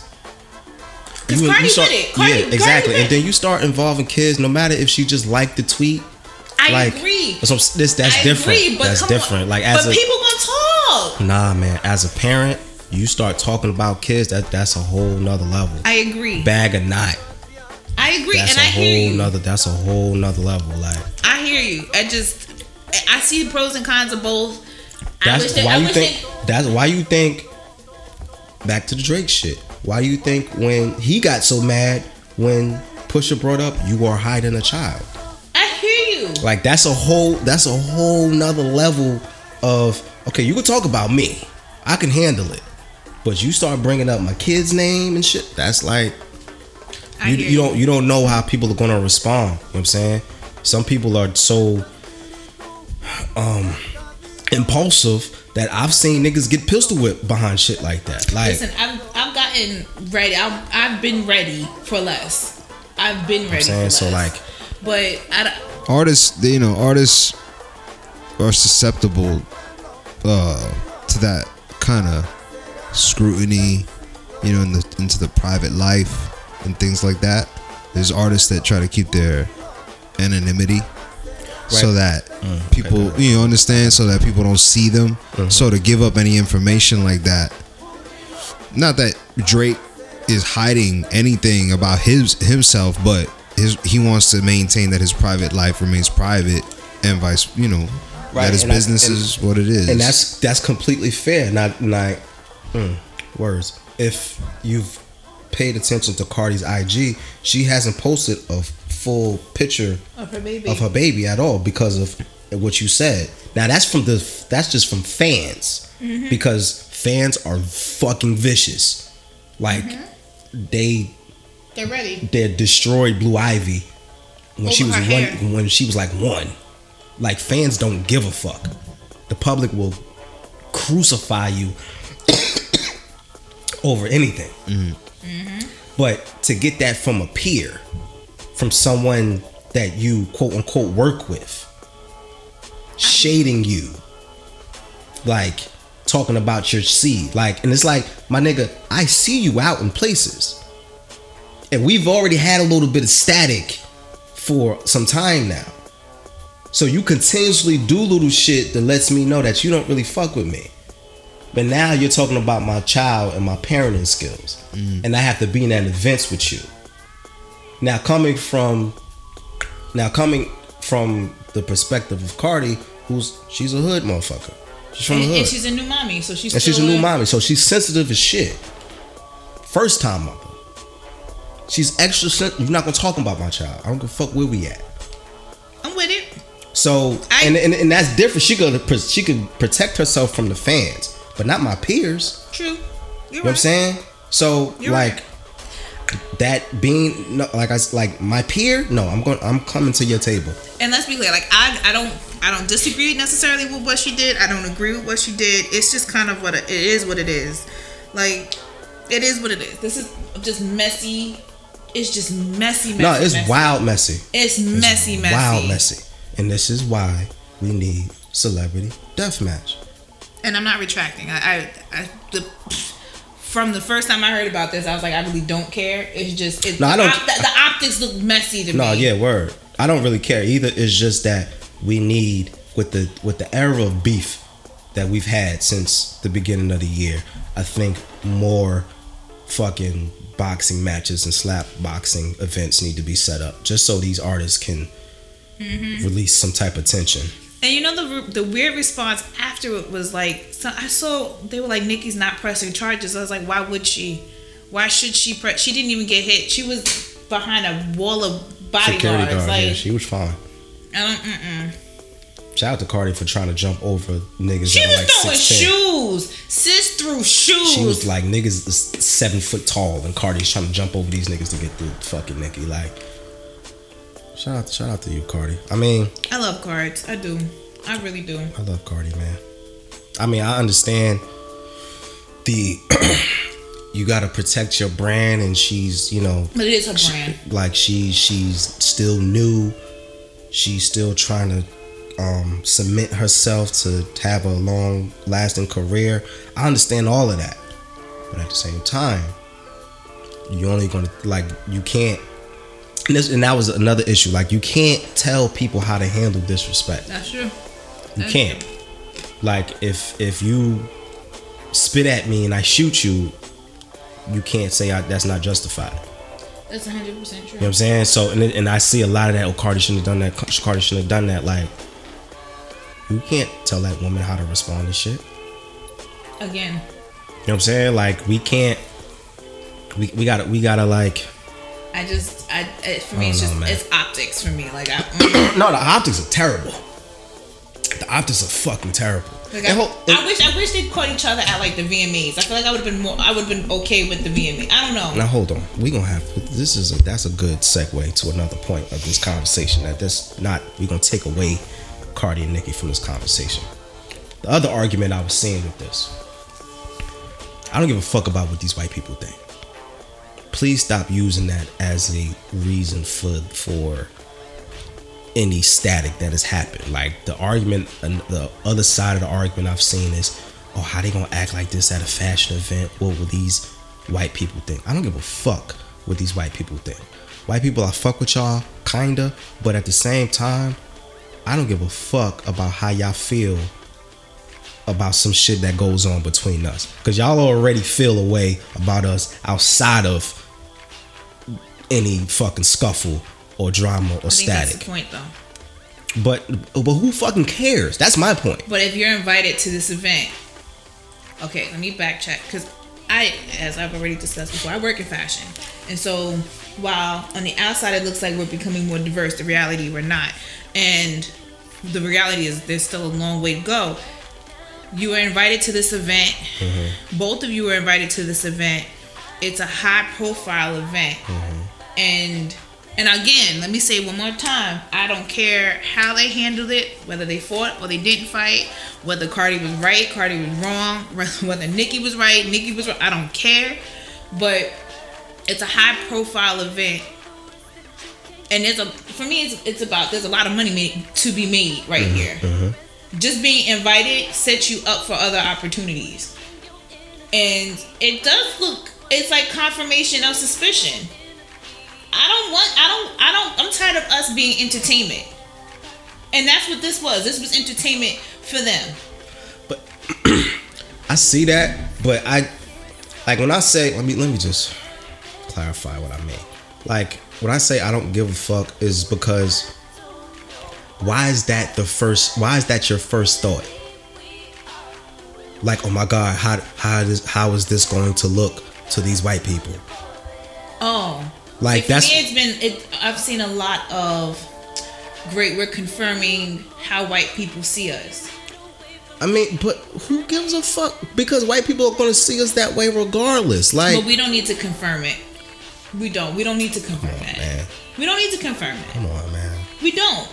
Cardi with it. Cardi- yeah, exactly. with And then you start involving kids, no matter if she just liked the tweet. I like, agree. That's, this, that's I different. agree, but that's come different. On. Like as but a people gonna talk. nah, man. As a parent, you start talking about kids. That that's a whole nother level. I agree. Bag or not, I agree, that's and a I hear whole you. nother. That's a whole nother level. Like I hear you. I just I see the pros and cons of both. That's that, why you think. that, That's why you think. Back to the Drake shit. Why you think when he got so mad when Pusha brought up you are hiding a child? I. Like that's a whole that's a whole nother level of okay, you can talk about me. I can handle it. But you start bringing up my kid's name and shit, that's like you, you don't you don't know how people are going to respond, you know what I'm saying? Some people are so um impulsive that I've seen niggas get pistol whipped behind shit like that. Like Listen, I've I've gotten ready. I've, I've been ready for less. I've been ready. saying for so like but I, don't- artists you know artists are susceptible uh to that kind of scrutiny you know in the into the private life and things like that. There's artists that try to keep their anonymity so Right. that people you know understand so that people don't see them. So to give up any information like that not that Drake is hiding anything about his himself, but his he wants to maintain that his private life remains private and vice you know Right, that his and I- business and- is what it is. and that's that's completely fair. Not like mm, words. If you've paid attention to Cardi's IG, she hasn't posted a full picture of her baby. of her baby at all because of what you said. Now that's from the that's just from fans Mm-hmm. because fans are fucking vicious. Like Mm-hmm. they They're ready. they destroyed Blue Ivy when she was one hair. when she was like one. Like fans don't give a fuck. The public will crucify you over anything. Mm-hmm. But to get that from a peer, from someone that you quote unquote work with, shading you, like talking about your seed, like, and it's like, my nigga, I see you out in places, and we've already had a little bit of static for some time now. So you continuously do little shit that lets me know that you don't really fuck with me. But now you're talking about my child and my parenting skills. Mm. And I have to be in at events with you. Now coming from now coming from the perspective of Cardi, who's she's a hood motherfucker. She's from And, the hood. and she's a new mommy, so she's And she's a new mommy, so she's sensitive as shit. First time mother. She's extra You're not gonna talk about my child. I don't give a fuck where we at. I'm with it. So I- and, and and that's different. She could she could protect herself from the fans, but not my peers. True. You're You know what I'm saying? So You're like that being no, like I like my peer. No, I'm going. I'm coming to your table. And let's be clear, like I, I don't, I don't disagree necessarily with what she did. I don't agree with what she did. It's just kind of what it, it is. What it is, like it is what it is. This is just messy. It's just messy. messy no, it's messy. wild messy. It's messy, messy. Wild messy. And this is why we need celebrity deathmatch. And I'm not retracting. I, I, I the, from the first time I heard about this, I was like, I really don't care. It's just, it, No, I the, don't- op- the, the optics look messy to No, me. No, yeah, word. I don't really care either. It's just that we need with the with the era of beef that we've had since the beginning of the year. I think more fucking boxing matches and slap boxing events need to be set up just so these artists can Mm-hmm. release some type of tension. And you know the the weird response after it was like so I saw they were like Nikki's not pressing charges. I was like, why would she? Why should she press? She didn't even get hit. She was behind a wall of bodyguards. Security guard, like yeah, she was fine. I don't, mm-mm. Shout out to Cardi for trying to jump over niggas she was like throwing 6'10". shoes. Sis threw shoes. She was like niggas is seven foot tall, and Cardi's trying to jump over these niggas to get through fucking Nicki. Like, shout out, shout out to you, Cardi. I mean, I love cards. I do. I really do. I love Cardi, man. I mean, I understand the you got to protect your brand, and she's you know But it is her brand. like she she's still new. She's still trying to um, cement herself to have a long lasting career. I understand all of that, but at the same time, you're only gonna like you can't. And, this, and that was another issue. Like you can't tell people how to handle disrespect. That's true. You That's can't. Like if if you spit at me and I shoot you, you can't say I, that's not justified. That's 100 percent true. You know what I'm saying? So and, and I see a lot of that. Oh, Cardi shouldn't have done that. Cardi shouldn't have done that. Like you can't tell that woman how to respond to shit. Again, You know what I'm saying? Like we can't. We, we gotta we gotta like I just I it, for me I it's don't just man. it's optics for me. Like I. mm. no the optics are terrible. The optics are fucking terrible. Like I, ho- I wish I wish they caught each other at like the VMAs. I feel like I would have been more. I would have been okay with the VMA. I don't know. Now hold on. We gonna have this is a, that's a good segue to another point of this conversation. That this not we gonna take away Cardi and Nicki from this conversation. The other argument I was seeing with this, I don't give a fuck about what these white people think. Please stop using that as a reason for for any static that has happened. Like the argument, the other side of the argument I've seen is, oh, how they gonna act like this at a fashion event? What will these white people think? I don't give a fuck what these white people think. White people, I fuck with y'all, kinda, but at the same time, I don't give a fuck about how y'all feel about some shit that goes on between us. Cause y'all already feel a way about us outside of any fucking scuffle or drama or static. that's the point though. But but who fucking cares? That's my point. But if you're invited to this event, okay, let me backtrack because I, as I've already discussed before, I work in fashion, and so while on the outside it looks like we're becoming more diverse, the reality we're not, and the reality is there's still a long way to go. You were invited to this event. Mm-hmm. Both of you were invited to this event. It's a high profile event, mm-hmm. and and again, let me say one more time, I don't care how they handled it, whether they fought or they didn't fight, whether Cardi was right, Cardi was wrong, whether Nikki was right, Nikki was wrong. I don't care, but it's a high profile event, and it's a for me it's it's about there's a lot of money made, to be made right mm-hmm, here. Mm-hmm. Just being invited sets you up for other opportunities, and it does look it's like confirmation of suspicion. I don't want I don't I don't I'm tired of us being entertainment. And that's what this was. This was entertainment for them. But I see that, but I like when I say let me let me just clarify what I mean. Like when I say I don't give a fuck is because why is that the first why is that your first thought? Like, oh my god, how how is how is this going to look to these white people? Oh. Like for that's me it's been it I've seen a lot of great we're confirming how white people see us. I mean, but who gives a fuck? Because white people are gonna see us that way regardless. Like, But we don't need to confirm it. We don't. We don't need to confirm on, that. man. We don't need to confirm that. come on, man. We don't.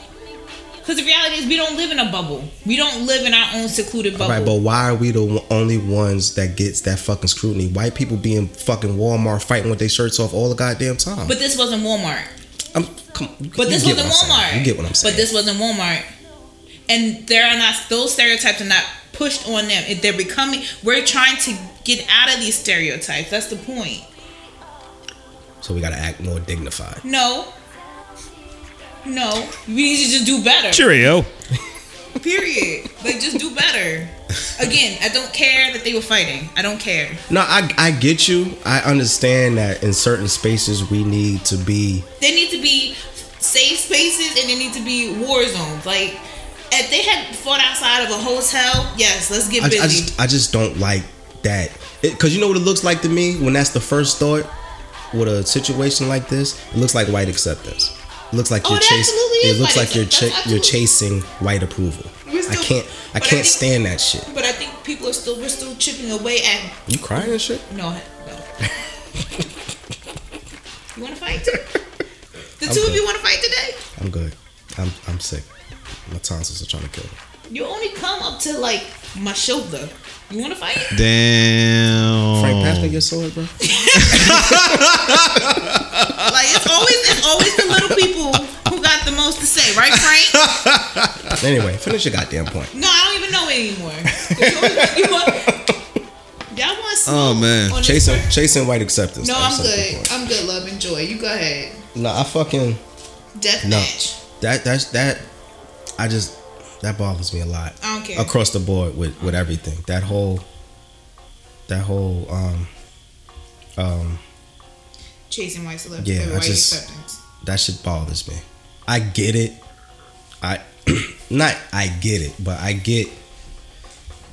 Because the reality is, we don't live in a bubble. We don't live in our own secluded bubble. Right, but why are we the only ones that gets that fucking scrutiny? White people being fucking Walmart fighting with their shirts off all the goddamn time. But this wasn't Walmart. I'm, come, But this wasn't. Walmart. You get what I'm saying? But this wasn't Walmart. And there are not those stereotypes are not pushed on them. If They're becoming. We're trying to get out of these stereotypes. That's the point. So we gotta act more dignified. No. No. We need to just do better. Cheerio. Period. Like just do better. Again, I don't care that they were fighting. I don't care. No, I I get you. I understand that in certain spaces we need to be. They need to be safe spaces and they need to be war zones. Like if they had fought outside of a hotel, yes, let's get I, busy. I just I just don't like that because you know what it looks like to me when that's the first thought with a situation like this. It looks like white acceptance. It looks like Oh, you're chasing. It looks white like you're you're chasing white approval. We're I can't I can't think- stand that shit. but I think people are still we're still chipping away at You crying and shit? no no. you wanna fight too? The two of you wanna fight today? I'm good. I'm I'm sick. My tonsils are trying to kill me. You only come up to like my shoulder. You wanna fight? Damn. Frank, pass me your sword, bro. Like it's always it's always the little people who got the most to say, right, Frank? Anyway, finish your goddamn point. No, I don't even know it anymore. You want- you want- Y'all want smoke Oh, man. on Chasing chasing white acceptance. No, I'm good. point. I'm good. Love and joy. You go ahead. No, I fucking Death no. match. That that's that. I just that bothers me a lot. I don't care. across the board with with everything. That whole that whole um um Chasing white celebrity. Yeah, uh, I just- acceptance. that shit bothers me. I get it. I not I get it, but I get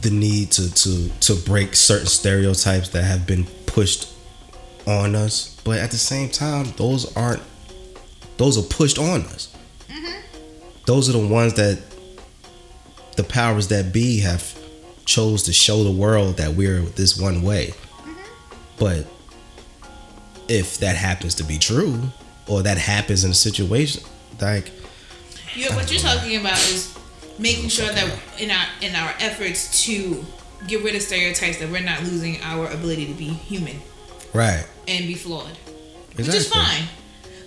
the need to to to break certain stereotypes that have been pushed on us. But at the same time, those aren't those are pushed on us. Those are the ones that the powers that be have chose to show the world that we're this one way. Mm-hmm. But if that happens to be true, or that happens in a situation, like Yeah, what you're talking about is making sure that in our in our efforts to get rid of stereotypes that we're not losing our ability to be human right, and be flawed, which is Exactly. fine.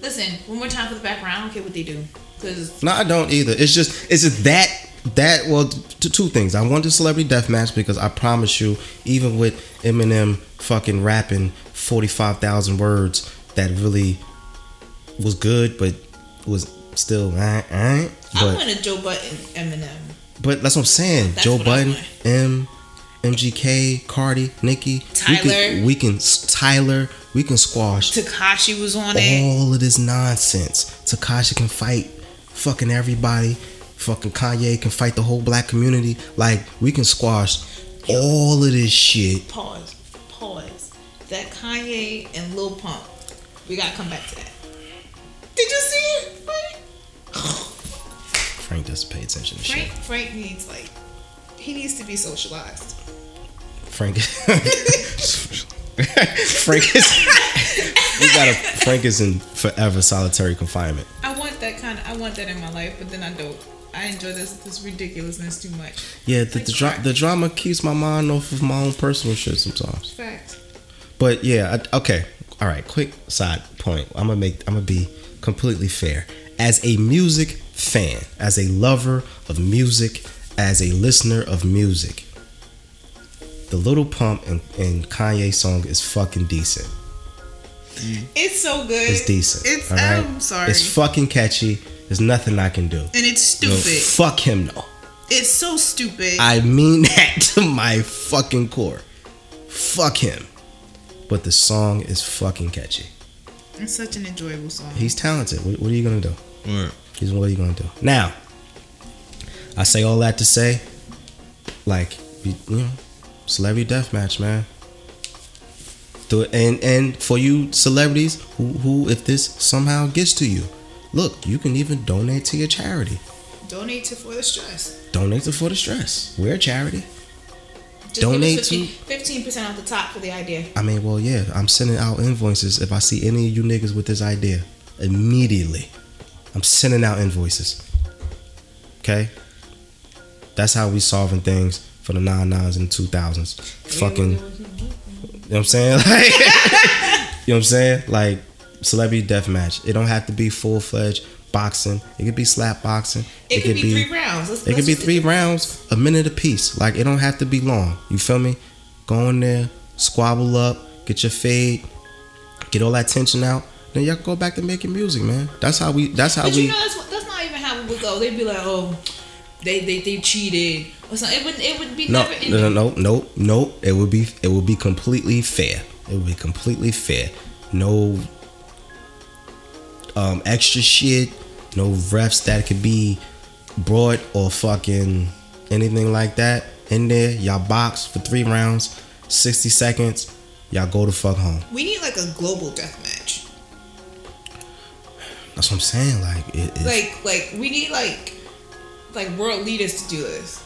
Listen, one more time for the background. I don't care what they do, because No, I don't either. It's just it's just that that well t- two things. I want the celebrity death match because I promise you, even with Eminem fucking rapping forty five thousand words, that really was good, but was still eh, eh. I But want a Joe Budden Eminem. but that's what I'm saying. That's Joe Budden, I M, MGK, Cardi, Nicki, We Tyler. can, we can Tyler. We can squash Tekashi was on it. all of this nonsense. Tekashi can fight fucking everybody. Fucking Kanye can fight the whole black community. Like we can squash all of this shit. Pause. Pause. That Kanye and Lil Pump. We gotta come back to that. Did you see it? Frank? Frank doesn't pay attention to Frank, shit. Frank needs like he needs to be socialized. Frank. Frank is. we got a Frank is in forever solitary confinement. I want that kind of. I want that in my life, but then I don't. I enjoy this this ridiculousness too much. Yeah, the the, dra- the drama keeps my mind off of my own personal shit sometimes. Fact. But yeah, I, okay. All right, quick side point. I'm gonna make. I'm gonna be completely fair. As a music fan, as a lover of music, as a listener of music, the Lil Pump and, and Kanye song is fucking decent. It's so good. It's decent. It's. right? I'm sorry. It's fucking catchy. There's nothing I can do. and it's No, stupid. fuck him though. it's so stupid. I mean that to my fucking core. Fuck him. But the song is fucking catchy. it's such an enjoyable song. He's talented. What, what are you gonna do? Word. He's what are you gonna do? Now, I say all that to say, like, you you know, celebrity death match, man. Do it, and and for you celebrities who who if this somehow gets to you, look, you can even donate to your charity. Donate to for the stress. Donate to For the Stress. We're a charity. Just Donate give fifteen percent off the top for the idea. I mean, well, yeah, I'm sending out invoices if I see any of you niggas with this idea. Immediately. I'm sending out invoices. Okay? That's how we solving things for the 99s and 2000s. Fucking, you know what I'm saying? Like, you know what I'm saying? Like, celebrity death match. It don't have to be full fledged boxing. It could be slap boxing. It, could, be, three rounds. Let's, It could let's be three rounds, a minute apiece. Like it don't have to be long. You feel me? Go in there, squabble up, get your fade, get all that tension out. Then y'all go back to making music, man. That's how we. That's how But we. you know that's what- that's not even how it would go. They'd be like, oh, they they, they cheated or something. It would it would be no, never no, no, no, no, no. It would be. It would be completely fair. It would be completely fair. No um, extra shit. No refs that could be brought or fucking anything like that in there. Y'all box for three rounds, sixty seconds. Y'all go to fuck home. We need like a global death match. That's what I'm saying. Like it, it Like like we need like like world leaders to do this.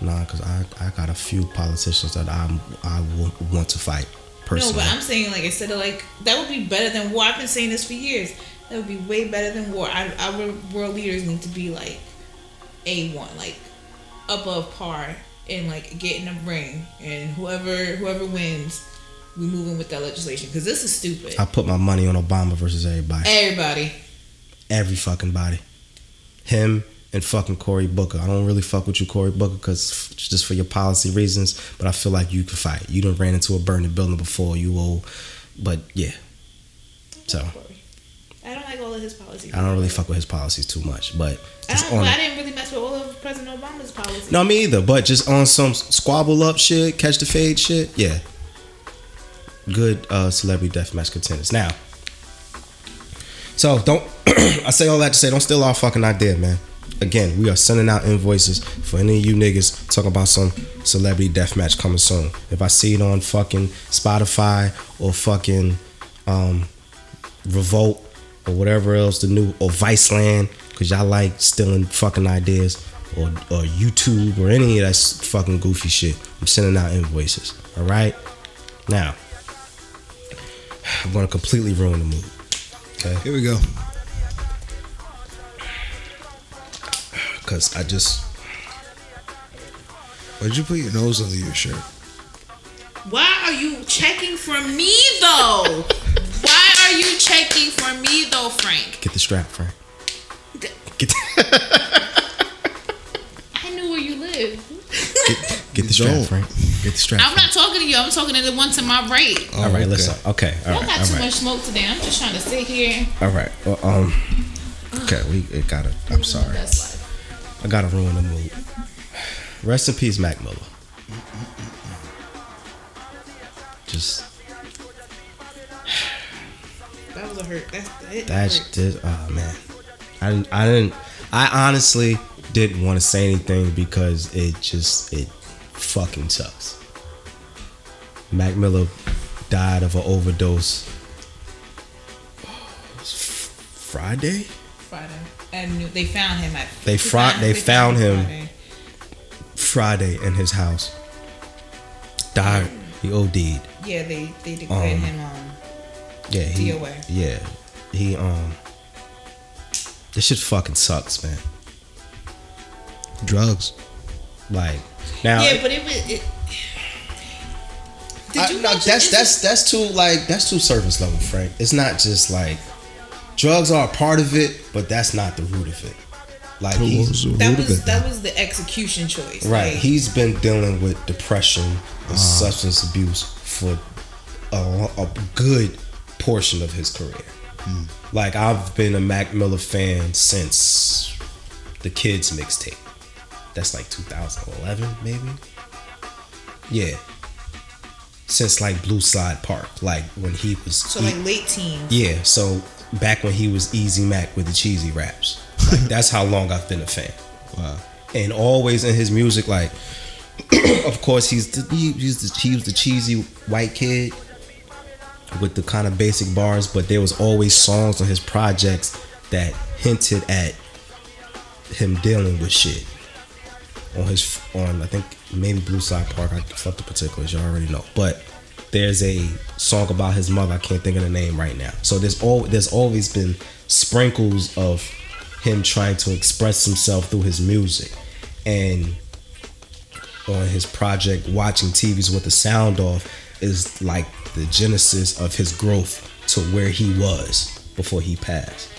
nah, cause I I got a few politicians that I I w- want to fight personally. No, but I'm saying like instead of like that would be better than war. I've been saying this for years. That would be way better than war. I, our world leaders need to be like a one, like above par, and like get in the ring, and whoever whoever wins, we moving with that legislation because this is stupid. I put my money on Obama versus everybody. Everybody, every fucking body. Him and fucking Cory Booker. I don't really fuck with you, Cory Booker, because just for your policy reasons. But I feel like you can fight. You done ran into a burning building before. You old, but yeah. So I don't like all of his policies. I don't really fuck with his policies too much. But I, don't, on but I didn't really mess with all of President Obama's policies. no me either. But just on some squabble up shit, catch the fade shit. Yeah. Good uh, celebrity deathmatch contenders. Now. So don't I say all that to say don't steal our fucking idea, man. Again, we are sending out invoices for any of you niggas talking about some celebrity deathmatch coming soon. If I see it on fucking Spotify or fucking um Revolt or whatever else the new or Viceland, cause y'all like stealing fucking ideas or or YouTube or any of that fucking goofy shit. I'm sending out invoices. All right. Now, I'm gonna completely ruin the mood. Okay. Here we go. Cause I just Why'd you put your nose under your shirt? Why are you checking for me though? Why are you checking for me though, Frank? get the strap, Frank. Get I knew where you live. get, get the strap. Frank. Get the strap. I'm not talking to you. I'm talking to the one to my right. Oh, all right, okay. listen. Okay, all I right, got all too right, much smoke today. I'm just trying to sit here. all right. Well, um, okay, we it got it. I'm sorry. I gotta ruin the mood. Rest in peace, Mac Miller. Just That was a hurt. That's it. that hurt. did. Oh ah, man, I didn't. I didn't. I honestly didn't want to say anything because it just it fucking sucks. Mac Miller died of an overdose. Friday. Friday. And they found him at. They fri- they found him. Friday. Friday in his house. Died. He OD'd. Yeah, they they declared Um, him um Yeah, he. DOA. Yeah, he. Um. This shit fucking sucks, man. Drugs. Like now. Yeah, but it was it. Did I- you no, that's that's that's too like that's too surface level, Frank. It's not just like drugs are a part of it, but that's not the root of it. Like he's that was that was the execution choice. right. Like, He's been dealing with depression and substance abuse for a, a good portion of his career. Hmm. Like I've been a Mac Miller fan since the Kids mixtape. That's like 2011, maybe. Yeah. Since like Blue Slide Park, like when he was so like late teens. yeah, so back when he was Easy Mac with the cheesy raps. Like, that's how long I've been a fan. Wow. And always in his music, like, of course, he's the, he, he's the, he was the cheesy white kid with the kind of basic bars, but there was always songs on his projects that hinted at him dealing with shit on his on I think maybe Blue Slide Park. I fucked the particulars, Y'all already know. But there's a song about his mother. I can't think of the name right now. So there's all there's always been sprinkles of him trying to express himself through his music, and on his project watching TVs with the sound off is like the genesis of his growth to where he was before he passed.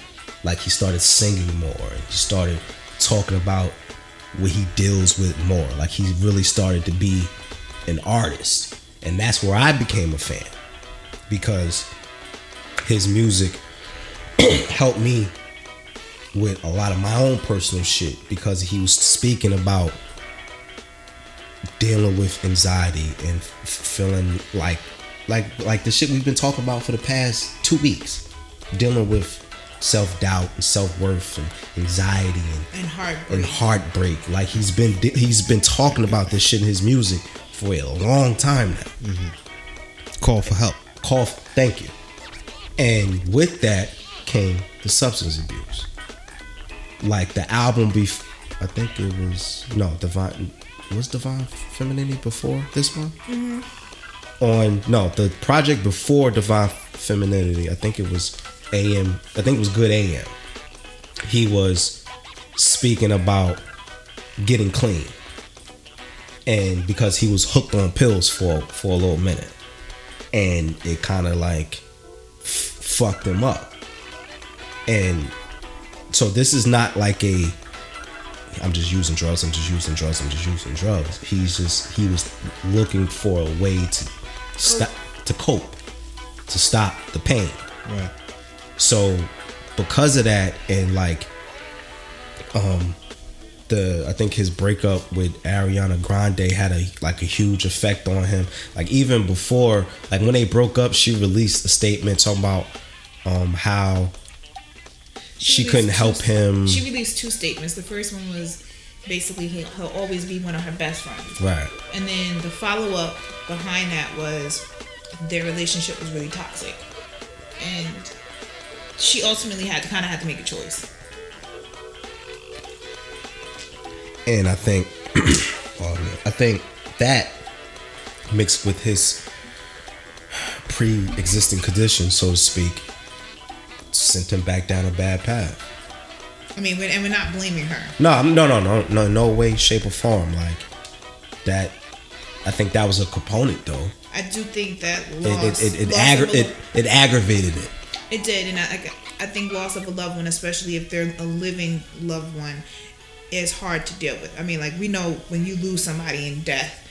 Like he started singing more. He started talking about what he deals with more. Like he really started to be an artist. And that's where I became a fan. Because his music helped me with a lot of my own personal shit because he was speaking about dealing with anxiety and f- feeling like like like the shit we've been talking about for the past two weeks dealing with self-doubt and self-worth and anxiety and And heartbreak. and heartbreak like he's been he's been talking about this shit in his music for a long time now. Call for help. call For, thank you. And with that came the substance abuse. Like the album bef i think it was no divine was divine femininity before this one? Mm-hmm. On no the project before divine femininity i think it was am i think it was good am he was speaking about getting clean and because he was hooked on pills for for a little minute. And it kind of like f- fucked him up. And so this is not like a i'm just using drugs i'm just using drugs i'm just using drugs. He's just he was looking for a way to stop to cope to stop the pain. Right. so because of that and like um the I think his breakup with Ariana Grande had a like a huge effect on him. Like even before like when they broke up, she released a statement talking about um how she, released couldn't help him. She released two statements. The first one was basically he, he'll always be one of her best friends. right. And then the follow up behind that was their relationship was really toxic. And she ultimately had to kind of had to make a choice. And I think, man, I think that mixed with his pre-existing condition, so to speak, sent him back down a bad path. I mean, and we're not blaming her. No, no, no, no, no, no way, shape, or form. Like that. I think that was a component, though. I do think that It loss, it it, it, loss aggra- it, it aggravated it. it did, and I I think loss of a loved one, especially if they're a living loved one, is hard to deal with. I mean, like we know when you lose somebody in death,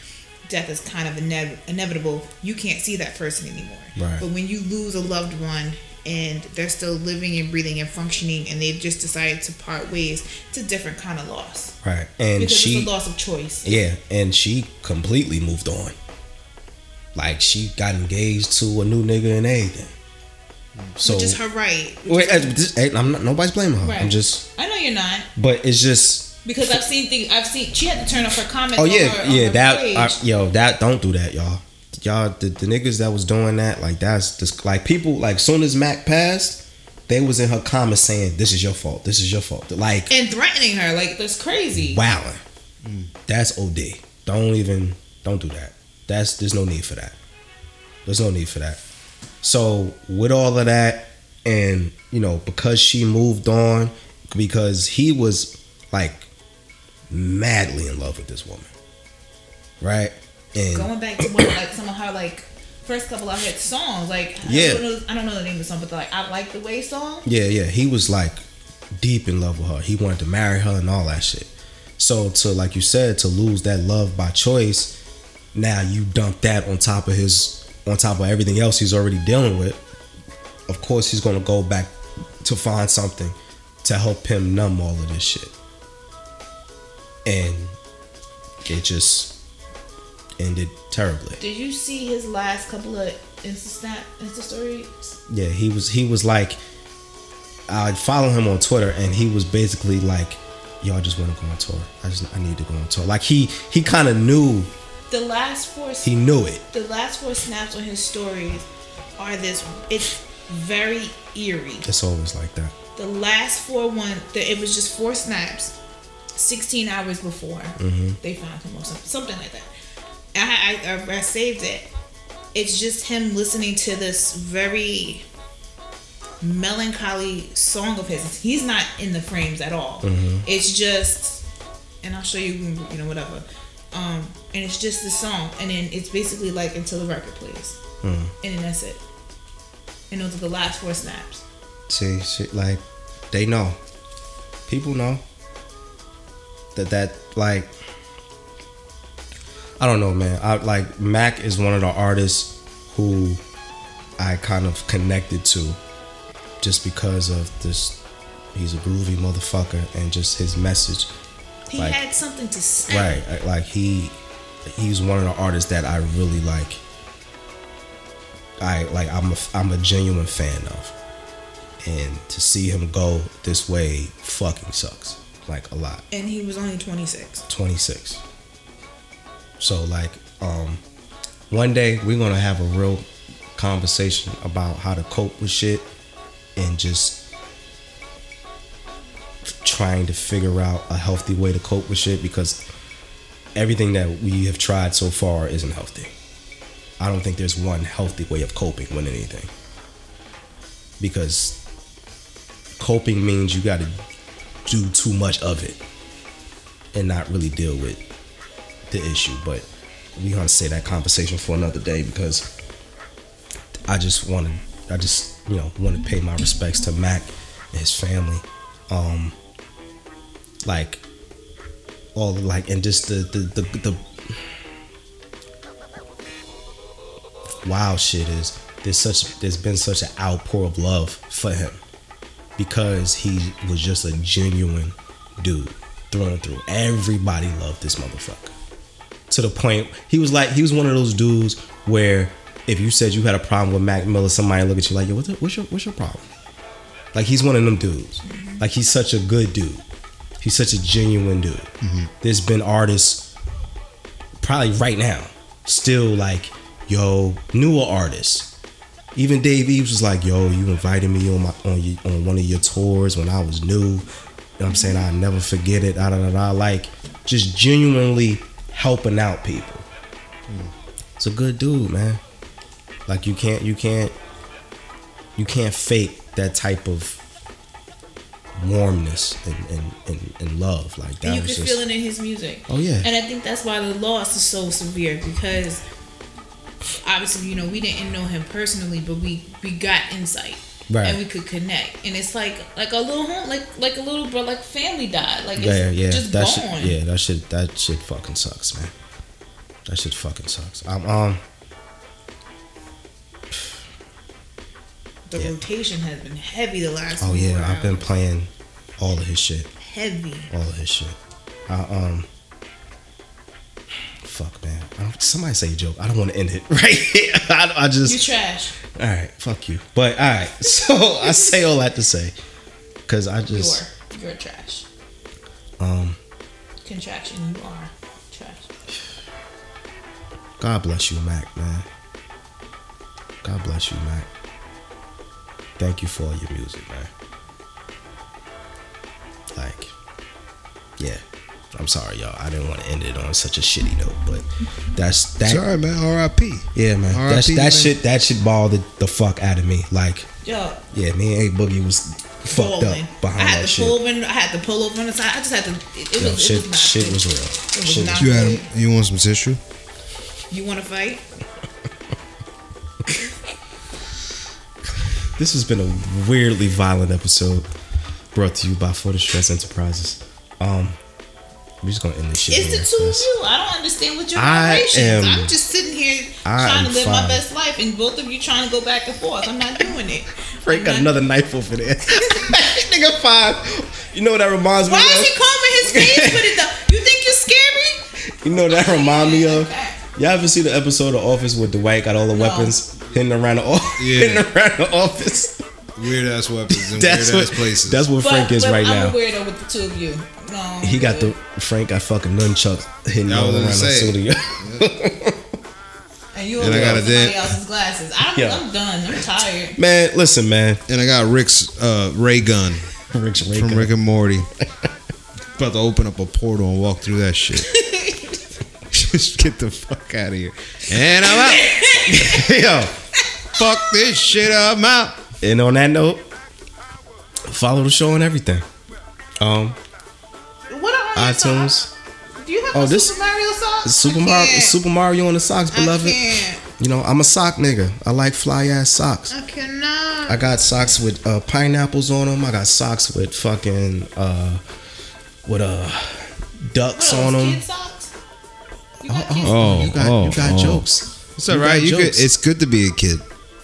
death is kind of ine- inevitable. You can't see that person anymore. Right. But when you lose a loved one and they're still living and breathing and functioning, and they've just decided to part ways, it's a different kind of loss Right, and because she it's a loss of choice. Yeah, and she completely moved on. Like she got engaged to a new nigga and everything. So which is her right. wait, is- this- hey, I'm not, nobody's blaming her. I'm just, I know you're not but it's just. Because I've seen things. I've seen she had to turn off her comments. Oh yeah, her, yeah. That. I, yo, that don't do that, y'all. Y'all, the, the niggas that was doing that, like that's just like people. Like soon as Mac passed, they was in her comments saying, "This is your fault. This is your fault." Like and threatening her like that's crazy. wowing. That's OD. Don't even don't do that. That's there's no need for that. There's no need for that. So with all of that, and you know, because she moved on, because he was like madly in love with this woman, right? And Going back to one like some of her like first couple of hit songs, like Yeah. I don't, know, I don't know the name of the song, but like I like the way song. Yeah, yeah. He was like deep in love with her. He wanted to marry her and all that shit. So to like you said, to lose that love by choice, now you dump that on top of his on top of everything else he's already dealing with. Of course he's gonna go back to find something to help him numb all of this shit. And it just ended terribly. Did you see his last couple of Insta snap Insta stories? Yeah, he was he was like I follow him on Twitter and he was basically like, Yo, I just wanna go on tour. I just I need to go on tour. Like he he kinda knew The last four he knew it. the last four snaps on his stories are this. It's very eerie. It's always like that. The last four one, the, it was just four snaps, 16 hours before Mm-hmm. they found him or something, something like that. I, I, I, I saved it. It's just him listening to this very melancholy song of his. He's not in the frames at all. Mm-hmm. It's just, and I'll show you, you know, whatever. Um, and it's just the song, and then it's basically like until the record plays, Mm. and then that's it. And those are the last four snaps. See, shit, like they know. People know that that like I don't know, man. I like Mac is one of the artists who I kind of connected to just because of this. He's a groovy motherfucker, and just his message. He Like- had something to say. Right, uh, like he he's one of the artists that I really like. I like I'm a I'm a genuine fan of, and to see him go this way fucking sucks like a lot. And he was only 26. 26. So like um one day we're gonna have a real conversation about how to cope with shit and just trying to figure out a healthy way to cope with shit because everything that we have tried so far isn't healthy. I don't think there's one healthy way of coping with anything. Because coping means you got to do too much of it and not really deal with the issue. But we're gonna say that conversation for another day because I just want to, I just you know want to pay my respects to Mac and his family. Um, like all like and just the the the, the wild shit is there's such there's been such an outpour of love for him because he was just a genuine dude through and through. Everybody loved this motherfucker. To the point he was like he was one of those dudes where if you said you had a problem with Mac Miller, somebody look at you like, yo, what's, the- what's your what's your problem? Like he's one of them dudes. Mm-hmm. Like he's such a good dude. He's such a genuine dude. Mm-hmm. There's been artists probably right now still like, yo, newer artists. Even Dave East was like, yo, you invited me on my on you on one of your tours when I was new. You know what I'm saying? I'll never forget it. Da, da, da, da. Like just genuinely helping out people. It's a good dude, man. Like you can't you can't you can't fake that type of warmness and, and, and, and love. Like that And you can just feel it in his music. Oh yeah. And I think that's why the loss is so severe because obviously, you know, we didn't know him personally, but we we got insight. Right. And we could connect. And it's like like a little home like like a little bro like family died. Like it's yeah, yeah. just that gone. shit yeah, that shit that shit fucking sucks, man. That shit fucking sucks. I'm um The Yeah. rotation has been heavy the last oh yeah, I've been playing all of his shit. heavy. All of his shit. I um fuck man. I don't, somebody say a joke. I don't want to end it right here. I, I just You trash. all right, fuck you. But all right, so I say all that to say, cause I just You're you're trash. um Contraction, you are trash. God bless you, Mac, man. God bless you, Mac. Thank you for all your music, man. Like, yeah. I'm sorry, y'all. I didn't want to end it on such a shitty note, but that's that. It's all right, man. R.I.P. Yeah, man. R.I.P., That's, that man. shit. That shit balled the, the fuck out of me. Like, Yo, yeah, me and A Boogie was fucked falling. up behind I had that to shit. pull over. I had to pull over on the side. I just had to. It, it Yo, was. shit, it was not shit good. was real. It was Shit not You had good. him. You want some tissue? You want to fight? This has been a weirdly violent episode brought to you by For the Stress Enterprises. Um, we're just gonna end this shit. It's here, the two of 'cause- you. I don't understand what your I vibrations. I'm just sitting here I trying to am live my best life, and both of you trying to go back and forth. I'm not doing it. Frank got not- another knife over there. Nigga five. You know what that reminds me Why of? is he combing his face with it though? You think you're scary? You know what that remind me of? Okay. Y'all ever see the episode of Office where Dwight got all the No. weapons hidden around the office? Yeah. hidden around the office. Weird ass weapons in That's weird ass places. That's what But, Frank is but right I'm now. a weirdo with the two of you. No, He got the Frank got fucking nunchucks hitting I all was around gonna the say. and you And I got a somebody dent. else's glasses. I'm, Yeah. I'm done. I'm tired. man, listen, man. and I got Rick's uh, ray gun Rick's Ray from gun. Rick and Morty. About to open up a portal and walk through that shit. Just get the fuck out of here. And I'm out. Yo, fuck this shit. I'm out. And on that note, follow the show and everything. Um, What are your iTunes, socks? Do you have Oh, a this- Super Mario socks? Super Mario. Super Mario on the socks, I beloved. can't. You know, I'm a sock nigga. I like fly ass socks. I cannot. I got socks with uh, pineapples on them. I got socks with fucking uh, with uh, ducks What on them. kid socks? You got Oh, kids Oh, you got oh, you got oh. jokes. It's all You right. You could, jokes. it's good to be a kid.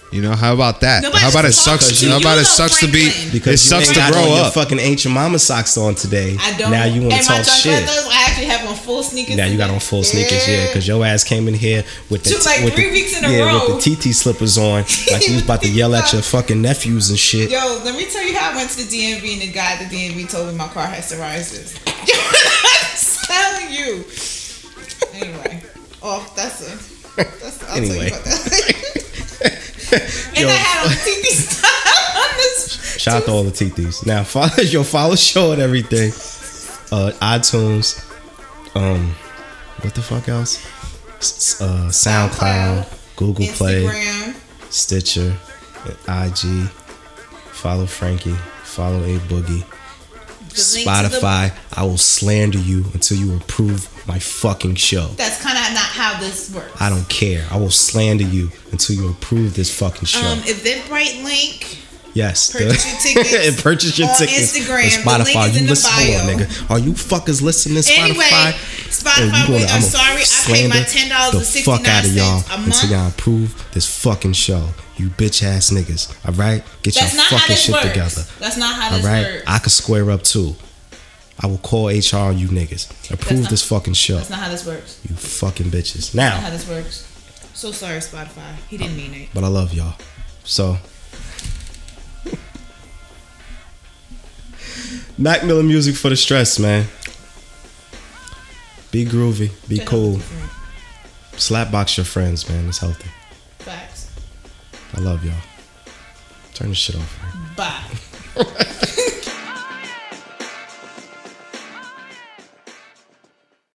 You know how about that? Nobody's how about it sucks? to you. How about You it know sucks to be? Because it sucks ain't to got on grow your up. fucking ancient mama socks on today. I don't. Now you want to talk shit. Carthers, I actually have on full sneakers. Now you got on full sneakers, yeah, because your ass came in here with the Took like with three the, weeks in a yeah, row. with the TT slippers on, like you was about to yell at your fucking nephews and shit. Yo, let me tell you how I went to the DMV and the guy at the DMV told me my car has psoriasis. Yo, I'm telling you. Anyway, oh, that's a. That's, I'll Anyway. tell you about that. And Yo. I had on the TV style on this. Shout out to all the TTs. Now follow your follow show and everything. Uh, iTunes, um, what the fuck else? S- Uh, SoundCloud, Google Play, Instagram. Stitcher, IG. Follow Frankie. Follow A Boogie. To the- Spotify. I will slander you until you approve my fucking show. That's kind of not how this works. I don't care. I will slander you until you approve this fucking show. Um, Eventbrite link. Yes. purchase your tickets and purchase your on tickets. Instagram. Spotify. you in listen, hold on, nigga. Are you fuckers listening to Spotify? Anyway, Spotify. gonna- I'm sorry. I paid my ten dollars the and sixty fuck out of y'all a month. until y'all approve this fucking show. You bitch ass niggas. All right, get That's your fucking shit works. together. That's not how this right, works. I can square up too. I will call HR you niggas. Approve not- this fucking show. That's not how this works. You fucking bitches. Now. That's not how this works. So sorry, Spotify. He didn't mean it. but I love y'all. So. Mac Miller music for the stress, man. Be groovy, be cool. Mm. Slapbox your friends, man. It's healthy. Facts. I love y'all. Turn this shit off. man. Bye.